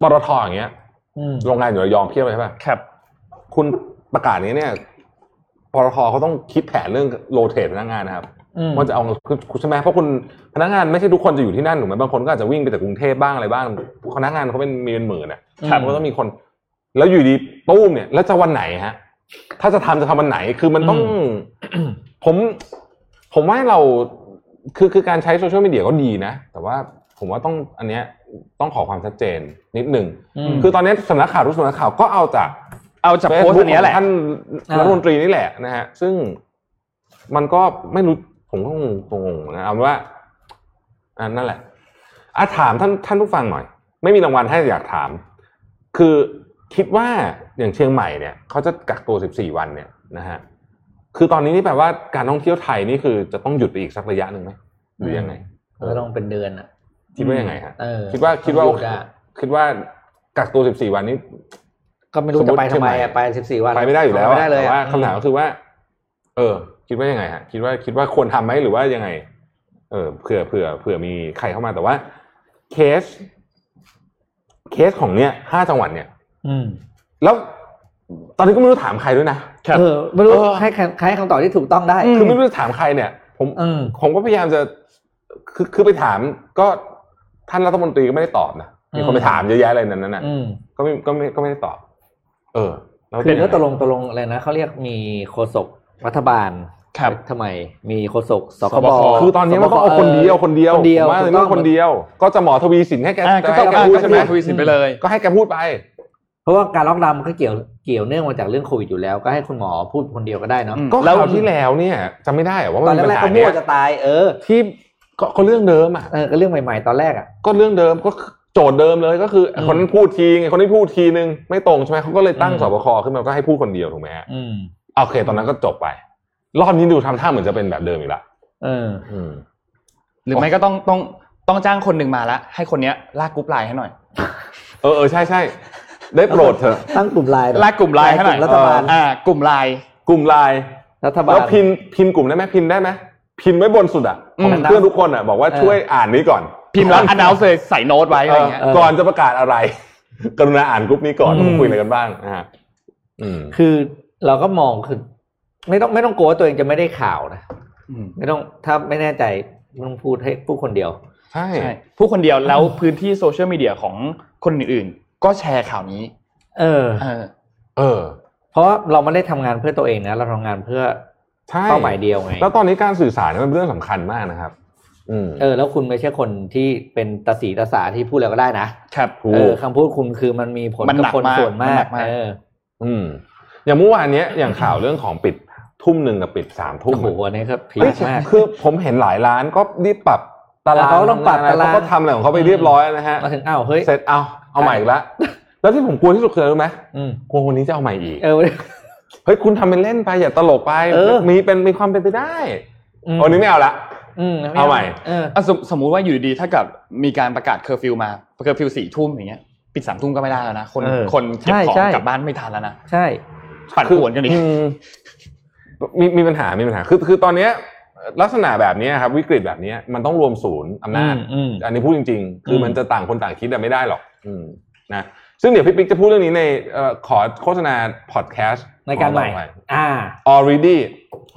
ปตทอย่างเงี้ยอืมโรงงานอยู่ระยองเพียบเลยใช่ป่ะครับ คุณประกาศนี้เนี่ยปตทเขาต้องคิดแผนเรื่องโรเตทพนักงานนะครับอืมว่าจะเอาคือใช่ไหมเพราะคุณพนักงานไม่ใช่ทุกคนจะอยู่ที่นั่นถูกไหมบางคนก็อาจจะวิ่งไปจากกรุงเทพบ้างอะไรบ้างพนักงานเขาเป็นมีเป็นหมื่นอะครับมันก็ต้องมีคน แล้วอยู่ดีตู้มเนี่ยแล้วจะวันไหนฮะ ถ้าจะทำจะทำวันไหนคือมันต้อง ผม ผมว่าเราคือคือการใช้โซเชียลมีเดียก็ดีนะ แต่ว่าผมว่าต้องอันเนี้ยต้องขอความชัดเจนนิดหนึ่งอืมคือตอนนี้สำนักข่าวทุกสำนักข่าวก็เอาจาก เอาจากโพสต์อันเนี้ยแหละท่านอ่ารัฐมนตรีนี่แหละนะฮะซึ่งมันก็ไม่รู้ผมก็งงๆนะเอาเป็นว่าอ่านั่นแหละอะถามท่านท่านผู้ฟังหน่อย ไม่มีรางวัลให้แต่อยากถาม คือคิดว่าอย่างเชียงใหม่เนี่ยเขาจะกักตัว 14 วันเนี่ยนะฮะคือตอนนี้นี่แปลว่าการท่องเที่ยวไทยนี่คือจะต้องหยุดไปอีกสักระยะหนึ่งไหมหรือยังไงก็ต้องเป็นเดือนอะคิดว่ายังไงฮะเออคิดว่าคิดว่าต้องหยุอะคิดว่ากักตัว 14 วันนี้ ก็ไม่รู้จะไปทำไมอะไปสิบสี่วันไปไม่ได้อยู่แล้วไปไม่ได้เลยแต่อะว่าคำถามก็คือว่า เออ คิดว่ายังไงฮะคิดว่าคิดว่าควรทำไหมหรือว่ายังไง เออเผื่อเผื่อเผื่อมีใครเข้ามาแต่ว่า เคส เคสของเนี้ยห้าจังหวัดเนี่ย อืม แล้วตอนนี้ก็ไม่รู้ถามใครด้วยนะเออไม่รู้เออให้ใครให้คำตอบที่ถูกต้องได้คือไม่รู้จะถามใครเนี่ยผมอืมผมก็พยายามจะคือคือไปถามก็ท่านรัฐมนตรีก็ไม่ได้ตอบนะมีคนไปถามเยอะแยะเลยนั้นนั้นนะอืมก็ไม่ก็ไม่ก็ไม่ได้ตอบ เออแล้วคือเป็นยังก็ไงตกลงตกลงอะไรนะเขาเรียกมีโฆษกรัฐบาลครับทำไมมีโฆษกสคสบบคคือตอนนี้มันก็เอาคนเดียวคนเดียวคนเดียวผมว่าถูกเรื่ต้องคนเดียว ก็จะหมอทวีสินให้แกอ่าก็ให้ต้องแกการพูดก็ใช่ไหมทวีสินไปเลย ก็ให้แกพูดไป เพราะว่าการล็อกดาวน์มันก็เกี่ยวเกี่ยวเนื่องมาจากเรื่องโควิดอยู่แล้วก็ให้คุณหมอพูดคนเดียวก็ได้เนาะอืมก็แล้วคราวที่แล้วเนี่ยจำไม่ได้เหรอว่าตอมันนมีแรปัญกๆหาก็มั่เนี่วยจะตายเออที่ก็ก็เรื่องเดิมอะเออก็เรื่องใหม่ ๆ ตอนแรกอะก็เรื่องเดิมก็โจทย์เดิมเลยก็คืออมคนนั้นพูดทีไงคนนี้พูดทีนึงไม่ตรงใช่ไหมเขาก็เลยตั้งอืมสบคขึ้นมาก็ให้พูดคนเดียวถูกไหมฮะอืมโอเค ตอนนั้นก็จบไป รอบนี้ดูทำท่าเหมือนจะเป็นแบบเดิมอีกละเอออืมหรือไม่ก็ต้องต้องต้องจ้างคนหนึ่งมาละให้คนเนี้ยลากกรุ๊ปไลน์ให้หน่อย เออเออใช่ใช่ได้โปรดเถอะตั้งกลุ่มไลน์เหรอลากกลุ่มไลน์ให้หน่อยกลุ่มรัฐบาลอ่ากลุ่มไลน์กลุ่มไลน์รัฐบาลแล้ว pin pin กลุ่มได้ไหม pin ได้ไหม pin ไว้บนสุดอะอืมของเพื่อนทุกคนอะบอกว่าเออช่วยอ่านนี้ก่อน พิมพ์แล้วอนาวเลยใส่โน้ตไว้อะไรเงี้ยเออก่อนจะประกาศอะไร กรุณาอ่านกลุ่มนี้ก่อนอืมว่าคุยอะไรกันบ้างนะฮะอืมคือเราก็มองคือไม่ต้องไม่ต้องกลัวว่าตัวเองจะไม่ได้ข่าวนะอืมไม่ต้องถ้าไม่แน่ใจไม่ต้องพูดให้พูดคนเดียวใช่ใช่พูดคนเดียวแล้วพื้นที่โซเชียลมีเดียของคนอื่นๆ ก็แชร์ข่าวนี้ เออ เออเออเพราะว่าเราไม่ได้ทำงานเพื่อตัวเองนะ เราทำงานเพื่อใช่เป้าหมายเดียวไง แล้วตอนนี้การสื่อสารเนี่ยมันเป็นเรื่องสำคัญมากนะครับอืม เออ แล้วคุณไม่ใช่คนที่เป็นตาสีตาสาที่พูดแล้วก็ได้นะครับถูเอกอคำพูดคุณคือมันมีผลมันกับหนักคนมากส่วนมันมาหนักกมากเออ อืม อย่างเมื่อวานเนี้ยอย่างข่าวเรื่องของปิดทุ่มหนึ่งกับปิดสามทุ่มโอ้โหอันนี้ก็พีเอ้ยคมากคือผมเห็นหลายร้านก็รีบปรับตารางเขาต้องปรับตารางเขาก็ทำอะไรของเขาไปเรียบร้อยนะฮะมาถึงอ้าวเฮ้ยเสร็จเอาเอาใหม่อีกแล้วแล้วที่ผมกลัวที่สุดคืออะไรรู้ไหมอืมกลัววันนี้จะเอาใหม่อีกเออเฮ้ยคุณทำเป็นเล่นไปอย่าตลกไปเออมีเป็นมีความเป็นไปได้อืมวันนี้ไม่เอาละอืม เอาใหม่เอออะสมสมมุติว่าอยู่ดีๆถ้าเกิดมีการประกาศเคอร์ฟิวมาเคอร์ฟิวสี่ทุ่มอย่างเงี้ยปิดสามทุ่มก็ไม่ได้แล้วนะคนเออคนเก็บใช่ใช่กลับบ้านไม่ทันแล้วนะใช่ปั่นป่วนกันอีกมีมีปัญหา มีปัญหา คือ คือตอนเนี้ยลักษณะแบบเนี้ยครับวิกฤตแบบเนี้ยมันต้องรวมศูนย์อำนาจอืมอืมอันนี้พูดจริง ๆ คืออมมันจะต่างคนต่างคิดแต่ไม่ได้หรอกอืมนะซึ่งเดี๋ยวพี่ปิ๊กจะพูดเรื่องนี้ในเอ่อขอโฆษณาพอดแคสต์ในการใหม่ อ่า already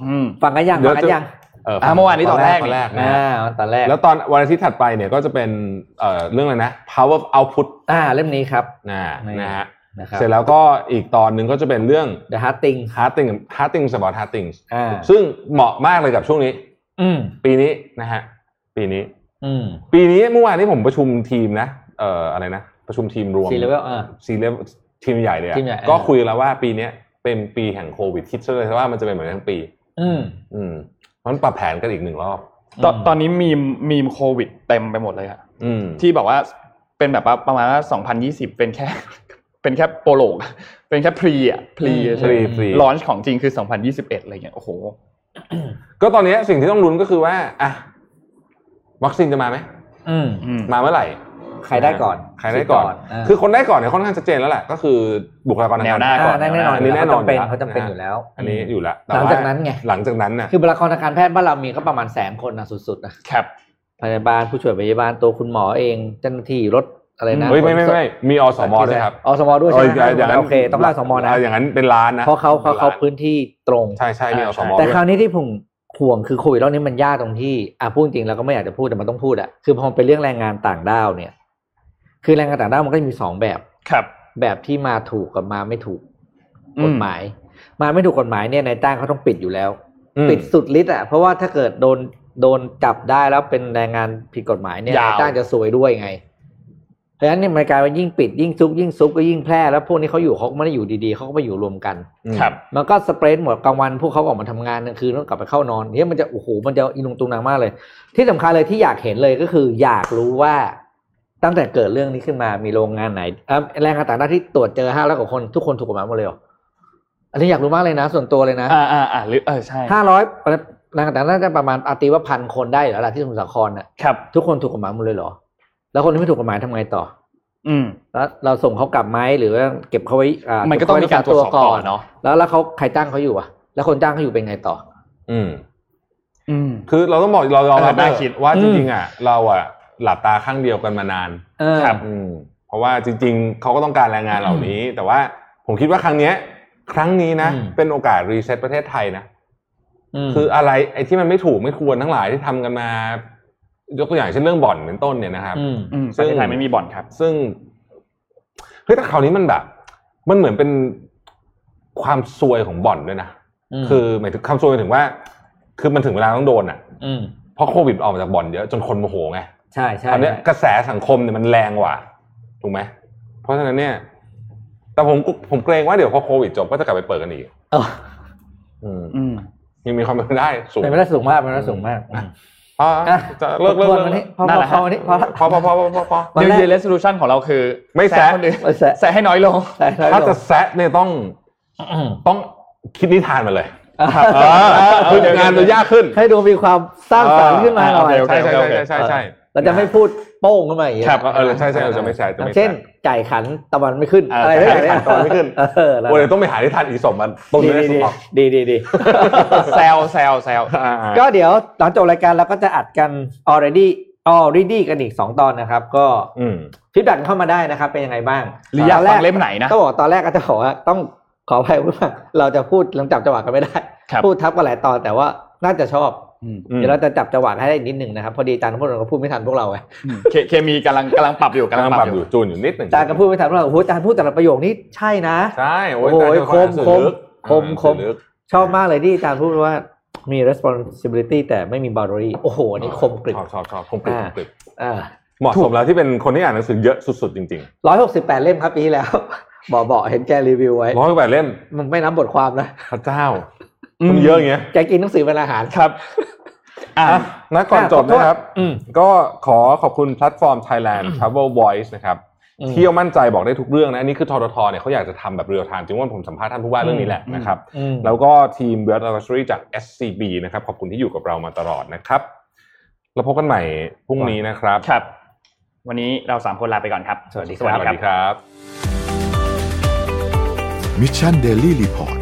อืมฟังกันยังเดี๋ฟัยวงกันจะยังเอออะเมื่อวานนี้ตอนแรกตอนแรกนะอ่าฮะตอนแรก แล้วตอนวันอาทิตย์ถัดไปเนี่ยก็จะเป็นเอ่อเรื่องอะไรนะ power of output อ่าเล่มนี้ครับนะนี่นะฮะนะครับเสร็จแล้วก็อีกตอนหนึ่งก็จะเป็นเรื่อง The Hard Thing hard thing hard things about hard things อ่าซึ่งเหมาะมากเลยกับช่วงนี้ อืมปีนี้นะฮะปีนี้ อืมปีนี้เมื่อวานนี้ผมประชุมทีมนะเอ่ออะไรนะประชุมทีมรวมซีเลเวลอ่าซีเลทีมใหญ่เลยอะทีมใหญ่ก็เออคุยแล้วว่าปีเนี้ยเป็นปีแห่งโควิดคิดซะเลยว่ามันจะเป็นเหมือนทั้งปี อืมอืม เพราะฉะนั้นปรับแผนกันอีกหนึ่งรอบ ตอนตอนนี้มีมีมโควิดเต็มไปหมดเลยอะอืมที่บอกว่าเป็นแบบว่าประมาณว่า2020เป็นแค่ เป็นแค่ prologue เป็นแค่ preอะ pre อืม pre pre-launch์ของจริงคือ2021อะไรเงี้ยโอ้โห ก็ตอนนี้สิ่งที่ต้องลุ้นก็คือว่า อะ วัคซีนจะมาไหมอืมอืมมาเมื่อไหร่ ใครได้ก่อนใครได้ก่อนาคือคนได้ก่อนเนี่ยค่อนข้างชัดเจนแล้วแหละก็คือบุคลากรทางแนกาวรหน้าอ่าแน่นอนอันนี้แน่นอนเขาจำเป็นอยู่แล้วเขาจำเป็นอยู่แล้ว อันนี้อยู่แล้วแต่หลังว่จากนั้นไงหลังจากนั้นน่ะคือบุคลากรทางการแพทย์บ้านเรามีก็ประมาณแสนคนนะสุดๆนะครับพยาบาลผู้ช่วยพยาบาลตัวคุณหมอเองเจ้าหน้าที่รถอะไรนะเฮ้ยไม่ไม่ไม่มีอสมด้วยครับอสมด้วยใช่ไหมเอย่างนั้นโอเคต้องเล่าอสมนะอย่างนั้นเป็นล้านนะเพราะเขาเขาเขาป็นล้นพื้นที่ตรงใช่ใช่มีอสมแต่ด้วยคราวนี้ที่ผมห่วงคือโควิดรอบนี้มันยากตรงที่อะพูดจริงเราก็ไม่อยากจะพูดแต่มันต้องพูดอะคือพอมันเป็นเรื่องแรงงานต่างด้าวเนี่ย คือแรงงานต่างด้าวมันก็จะมีสองแบบครับ แบบที่มาถูกกับมาไม่ถูกอืมกฎหมาย มาไม่ถูกกฎหมายเนี่ยนายจ้างเขาต้องปิดอยู่แล้วอืมปิดสุดฤทธิ์อะเพราะว่าถ้าเกิดโดนโดนจับได้แล้วเป็นแรงงานผิดกฎหมายเนี่ยยาวนายจ้างจะซวยด้วยไงเพราะฉะนั้นเนี่ยมันกลายเป็นยิ่งปิดยิ่งซุกยิ่งซุกก็ยิ่งแพร่แล้วพวกนี้เขาอยู่เขาก็ไม่ได้อยู่ดีๆเขาก็ไปอยู่รวมกันครับ มันก็สเปรดหมดกลางวันพวกเขาออกมาทำงานกลางคืนต้องกลับไปเข้านอนเนี่ยมันจะโอ้โหมันจะอินุงตุงนางมากเลย ที่สำคัญเลยที่อยากเห็นเลยก็คือ อยากรู้ว่า ตั้งแต่เกิดเรื่องนี้ขึ้นมามีโรงงานไหนเอ่อแรงงานต่างด้าวที่ตรวจเจอห้าร้อยกว่าคนทุกคนถูกกฎหมายหมดเลยเหรออันนี้อยากรู้มากเลยนะ ส่วนตัวเลยนะ อ่าอ่าอ่าหรือเออใช่ห้าร้อยแรงงานต่างด้าวน่าจะประมาณอาตีว่าพันคนได้อยู่แล้วล่ะที่สมุทรสาครน่ะครับทุกคนถูกกฎหมายหมดเลยเหรอ แล้วคนที่ไม่ถูกกฎหมายทำไงต่อ อืม แล้วเราส่งเขากลับไหมหรือว่าเก็บเขาไว้อ่ามันก็ต้องมีการตรวจสอบก่อนเนาะแล้วแล้วเขาใครจ้างเขาอยู่อะ แล้วคนจ้างเขาอยู่เป็นไงต่อ อืม อืม คือเราต้องบอกเรายอมรับเออน่าคิดว่าอืจมริงๆอะ เราอะ หลับตาข้างเดียวกันมานานเออครับอืมเพราะว่าจริง ๆเขาก็ต้องการแรงงานเหล่านี้ แต่ว่าผมคิดว่าครั้งเนี้ย ครั้งนี้นะอืมเป็นโอกาสรีเซ็ตประเทศไทยนะมคืออะไรไอ้ที่มันไม่ถูกไม่ควรทั้งหลายที่ทำกันมายกตัวอย่างเช่นเรื่องบ่อนเป็นต้นเนี่ยนะครับอืมอืมซึ่ประงเทศไทยไม่มีบ่อนครับ ซึ่งเฮ้ยแต่คราวนี้มันแบบ มันเหมือนเป็นความซวยของบ่อนด้วยนะมคือหมายถึงความซวยหมายถึงว่า คือมันถึงเวลาต้องโดนอะอืมเพราะโควิดออกมาจากบ่อนเยอะจนคนโมโหไง ใช่ใช่ตอนเนี้ยกระแสสังคมเนี่ยมันแรงกว่าถูกไหมเพราะฉะนั้นเนี่ย แต่ผมผมเกรงว่าเดี๋ยวพอโควิดจบก็จะกลับไปเปิดกันอีกเอออืมอืมยังมีความเป็นไปได้สูงเป็นไม่ได้สูงมากเป็นไม่ได้สูงมากอืมพออะจะเลิกเลิกทวนเลิวันนี้กพอนั่นพแหอละพอวันนี้พอพอพอพอพอพอพอวัน New แรก Year Resolution ของเราคือ ไม่แซะคนอื่นไม่แซะแซะให้น้อยลงใช่ใช่ถ้าจะแซะเนี่ยต้องอืมต้องคิดนิทานมาเลยอะคืองานจะยากขึ้น ให้ดูมีความสร้างสรรค์ขึ้นมาหน่อยโอเคใช่ใช่ใช่ใช่ใช่ เราจะไม่พูดโป้งขึ้นมาอย่างเงี้ยครับเออใช่ใช่เราจะไม่แซะจะอย่าไม่งเช่นแซะไก่ขันตะวันไม่ขึ้นเออออะไรไก่แบบขันตะวันไม่ขึ้นเออแล้วโอ้ยต้องไปหานิทานอีสมมันต้นดีไม่ได้ดีสุดหรอกดีดีดีแซวแซวแซวอ่าๆก็เดี๋ยวหลังจบรายการเราก็จะอัดกัน already already กันอีก 2 ตอนนะครับ ก็อืมฟีดแบ็กเข้ามาได้นะครับ เป็นยังไงบ้างหรืออยากตนแรฟังเล่มไหนนะก็บอกตอนแรกก็จะบอกว่าต้องขออภัยว่าเราจะพูดลงจับจังหวะกันไม่ได้ครับพูดทับกันหลายตอนแต่ว่าน่าจะชอบอืมอืม เดี๋ยวเราจะจับจังหวะให้ได้นิดหนึ่งนะครับ พอดีอาจารย์พวกเราก็พูดไม่ทันพวกเราไงเคเคมีกำลังกำลังปรับอยู่กำกำลัลังงปปรัรับบออยู่ยู่จูนอยู่นิดหนึ่งอาจารย์ก็พูดไม่ทันพวกเราโอ้โหอาจารย์พูดแต่ละประโยคนี้ใช่นะใช่โอ้ยโอ้ยแต่คมสื่อคมลึกคมอ่าคมสื่อลึกชอบมากเลยที่อาจารย์พูดว่ามี responsibility แต่ไม่มี boundary โอ้โหอันนี่คมกริบชอบชอบชอบคมกริบอ่าคมกริบอ่าเหมาะสมแล้วที่เป็นคนที่อ่านหนังสือเยอะสุดๆจริงร้อยหกสิบแปดเล่มครับปีที่แล้วบอกบอกเห็นแกรีวิวไว้ๆร้อยกว่าเล่มมันไม่นับบทความนะพระเจ้ามันเยอะอย่างเงี้ยแกกินหนังสือเป็นอาหารครับ อ่าอะนะก่อนอะจบขอโทษนะครับอืมก็ขอขอบคุณแพลตฟอร์ม Thailand Travel Voice นะครับอืมเที่ยวมั่นใจบอกได้ทุกเรื่องนะอันนี้คือทททเนี่ยเขาอยากจะทำแบบ real-time จริงว่าผมสัมภาษณ์ท่านผู้ว่าเรื่องนี้แหละนะครับอืมแล้วก็ทีม Wealth Advisory จาก SCB นะครับขอบคุณที่อยู่กับเรามาตลอดนะครับ แล้วพบกันใหม่พรุ่งนี้นะครับครับ วันนี้เราสามคนลาไปก่อนครับ สวัสดีสวัสดีครับมิชชันเดลี่รีพอร์ต